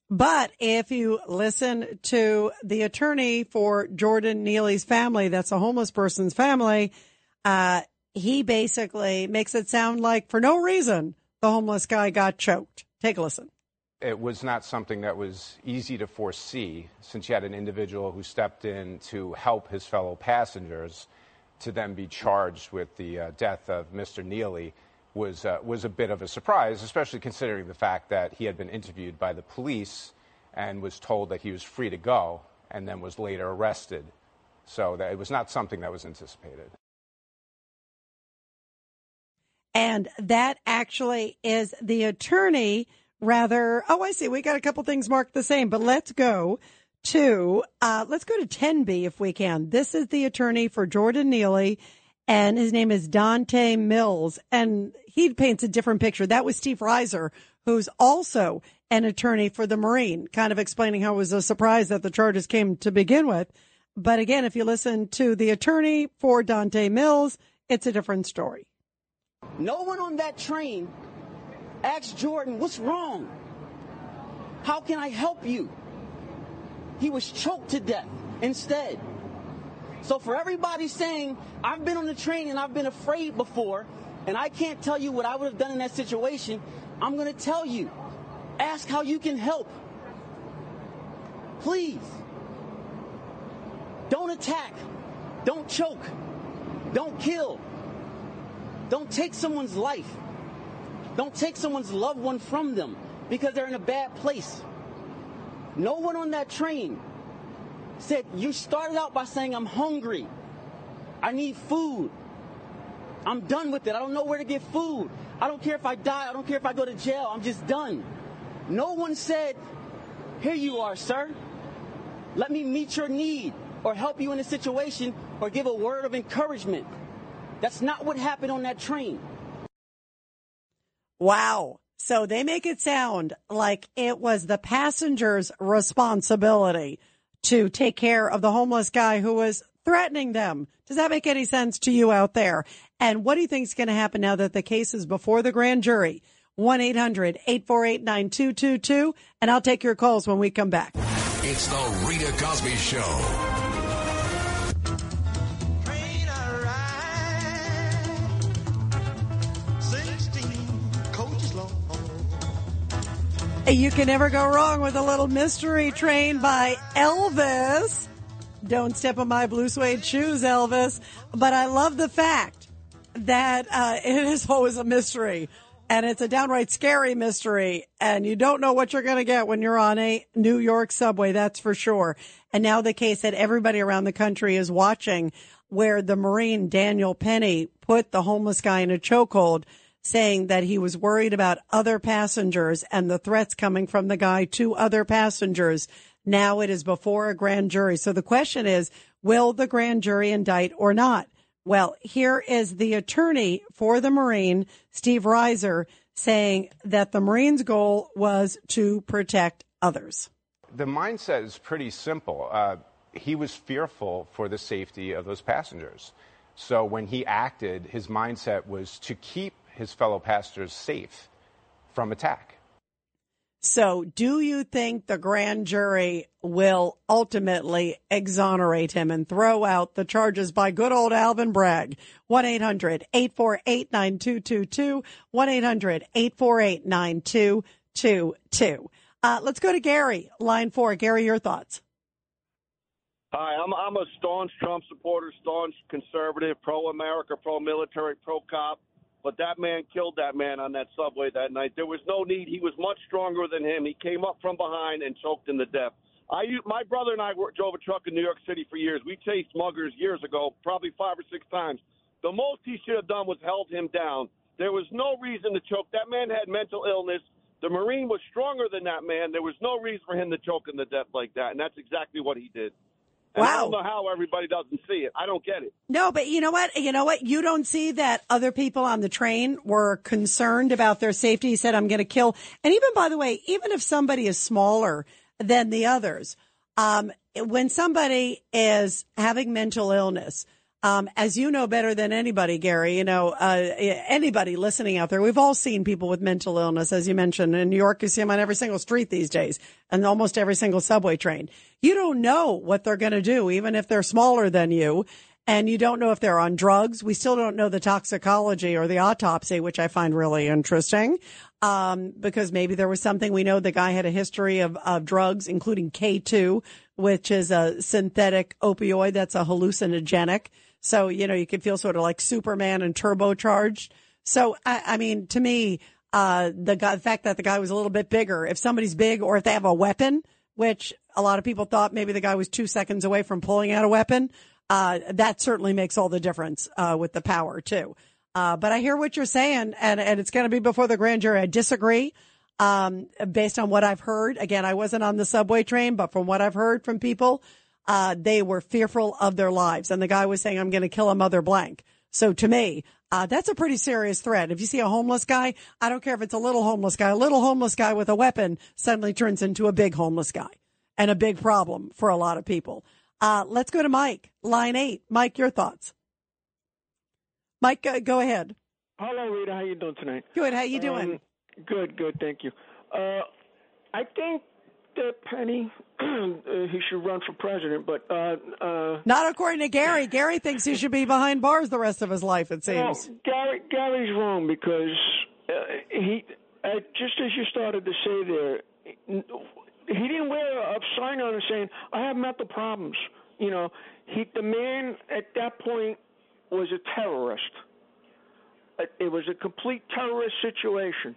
But if you listen to the attorney for Jordan Neely's family, that's a homeless person's family, uh, he basically makes it sound like for no reason the homeless guy got choked. Take a listen. It was not something that was easy to foresee since you had an individual who stepped in to help his fellow passengers to then be charged with the uh, death of Mr. Neely was uh, was a bit of a surprise, especially considering the fact that he had been interviewed by the police and was told that he was free to go, and then was later arrested. So that it was not something that was anticipated. And that actually is the attorney, rather. Oh, I see. We got a couple things marked the same, but let's go to, uh, let's go to 10B if we can. This is the attorney for Jordan Neely, and his name is Donte Mills. And he paints a different picture. That was Steve Raiser, who's also an attorney for the Marine, kind of explaining how it was a surprise that the charges came to begin with. But again, if you listen to the attorney for Donte Mills, it's a different story. No one on that train asked Jordan, What's wrong? How can I help you? He was choked to death instead. So, for everybody saying, I've been on the train and I've been afraid before, and I can't tell you what I would have done in that situation, I'm going to tell you. Ask how you can help. Please. Don't attack. Don't choke. Don't kill. Don't take someone's life. Don't take someone's loved one from them because they're in a bad place. No one on that train said, You started out by saying, I'm hungry. I need food. I'm done with it. I don't know where to get food. I don't care if I die. I don't care if I go to jail. I'm just done. No one said, Here you are, sir. Let me meet your need or help you in a situation or give a word of encouragement. That's not what happened on that train. Wow. So they make it sound like it was the passenger's responsibility to take care of the homeless guy who was threatening them. Does that make any sense to you out there? And what do you think is going to happen now that the case is before the grand jury? 1-800-848-9222. And I'll take your calls when we come back. It's the Rita Cosby Show. You can never go wrong with a little mystery train by Elvis. Don't step on my blue suede shoes, Elvis. But I love the fact that uh, it is always a mystery. And it's a downright scary mystery. And you don't know what you're going to get when you're on a New York subway, that's for sure. And now the case that everybody around the country is watching where the Marine Daniel Penny put the homeless guy in a chokehold saying that he was worried about other passengers and the threats coming from the guy to other passengers. Now it is before a grand jury. So the question is, will the grand jury indict or not? Well, here is the attorney for the Marine, Steve Raiser, saying that the Marine's goal was to protect others. The mindset is pretty simple. Uh, he was fearful for the safety of those passengers. So when he acted, his mindset was to keep his fellow passengers safe from attack. So, do you think the grand jury will ultimately exonerate him and throw out the charges by good old Alvin Bragg? 1 800 848 9222. 1 800 848 9222. Uh, let's go to Gary, line four. Gary, your thoughts. Hi, I'm I'm a staunch Trump supporter, staunch conservative, pro America, pro military, pro cop. But that man killed that man on that subway that night. There was no need. He was much stronger than him. He came up from behind and choked him to death. I, my brother and I drove a truck in New York City for years. We chased muggers years ago, probably five or six times. The most he should have done was held him down. There was no reason to choke. That man had mental illness. The Marine was stronger than that man. There was no reason for him to choke him to death like that, and that's exactly what he did. And I don't know how everybody doesn't see it. I don't get it. No, but you know what? You know what? You don't see that other people on the train were concerned about their safety. He said, I'm going to kill. And even by the way, even if somebody is smaller than the others, um, when somebody is having mental illness, um, as you know better than anybody, Gary, you know, uh, anybody listening out there, we've all seen people with mental illness, as you mentioned. In New York, you see them on every single street these days and almost every single subway train. You don't know what they're going to do, even if they're smaller than you. And you don't know if they're on drugs. We still don't know the toxicology or the autopsy, which I find really interesting. Um, because maybe there was something we know the guy had a history of, of drugs, including K2, which is a synthetic opioid that's a hallucinogenic. So, you know, you can feel sort of like Superman and turbocharged. So, I, I mean, to me, uh, the guy, the fact that the guy was a little bit bigger, if somebody's big or if they have a weapon, which a lot of people thought maybe the guy was two seconds away from pulling out a weapon, uh, that certainly makes all the difference, uh, with the power too. Uh, but I hear what you're saying and, and it's going to be before the grand jury. I disagree. Um, based on what I've heard, again, I wasn't on the subway train, but from what I've heard from people, uh, they were fearful of their lives. And the guy was saying, I'm going to kill a mother blank. So to me, uh, that's a pretty serious threat. If you see a homeless guy, I don't care if it's a little homeless guy, a little homeless guy with a weapon suddenly turns into a big homeless guy and a big problem for a lot of people. Uh, let's go to Mike, line eight. Mike, your thoughts. Mike, uh, go ahead. Hello, Rita. How you doing tonight? Good. How you doing? Um, good, good. Thank you. Uh, I think that Penny, he should run for president, but uh, uh, Not according to Gary. Gary thinks he should be behind bars the rest of his life, it seems. Gary, Gary's wrong because uh, he, uh, just as you started to say there, he didn't wear a sign on it saying, "I have mental problems." You know, he the man at that point was a terrorist. It it was a complete terrorist situation.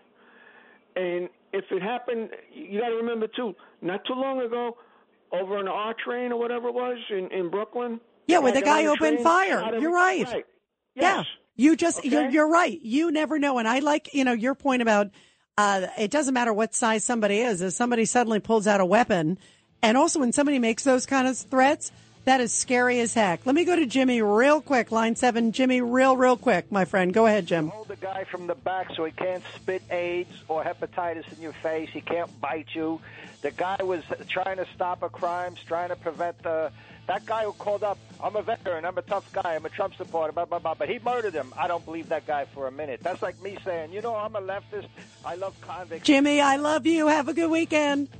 And if it happened, you got to remember too. Not too long ago, over on the R train or whatever it was in in Brooklyn. Yeah, where the guy opened train, fire. You're right. Right. Yeah. Yes. You just, you're, you're right. You never know. And I like, you know, your point about, uh, it doesn't matter what size somebody is. If somebody suddenly pulls out a weapon and also when somebody makes those kind of threats, that is scary as heck. Let me go to Jimmy real quick. Line seven, Jimmy, real, real quick, my friend. Go ahead, Jim. Hold the guy from the back so he can't spit AIDS or hepatitis in your face. He can't bite you. The guy was trying to stop a crime, trying to prevent the. That guy who called up, I'm a veteran, I'm a tough guy, I'm a Trump supporter, blah, blah, blah, but he murdered him. I don't believe that guy for a minute. That's like me saying, you know, I'm a leftist, I love convicts. Jimmy, I love you. Have a good weekend.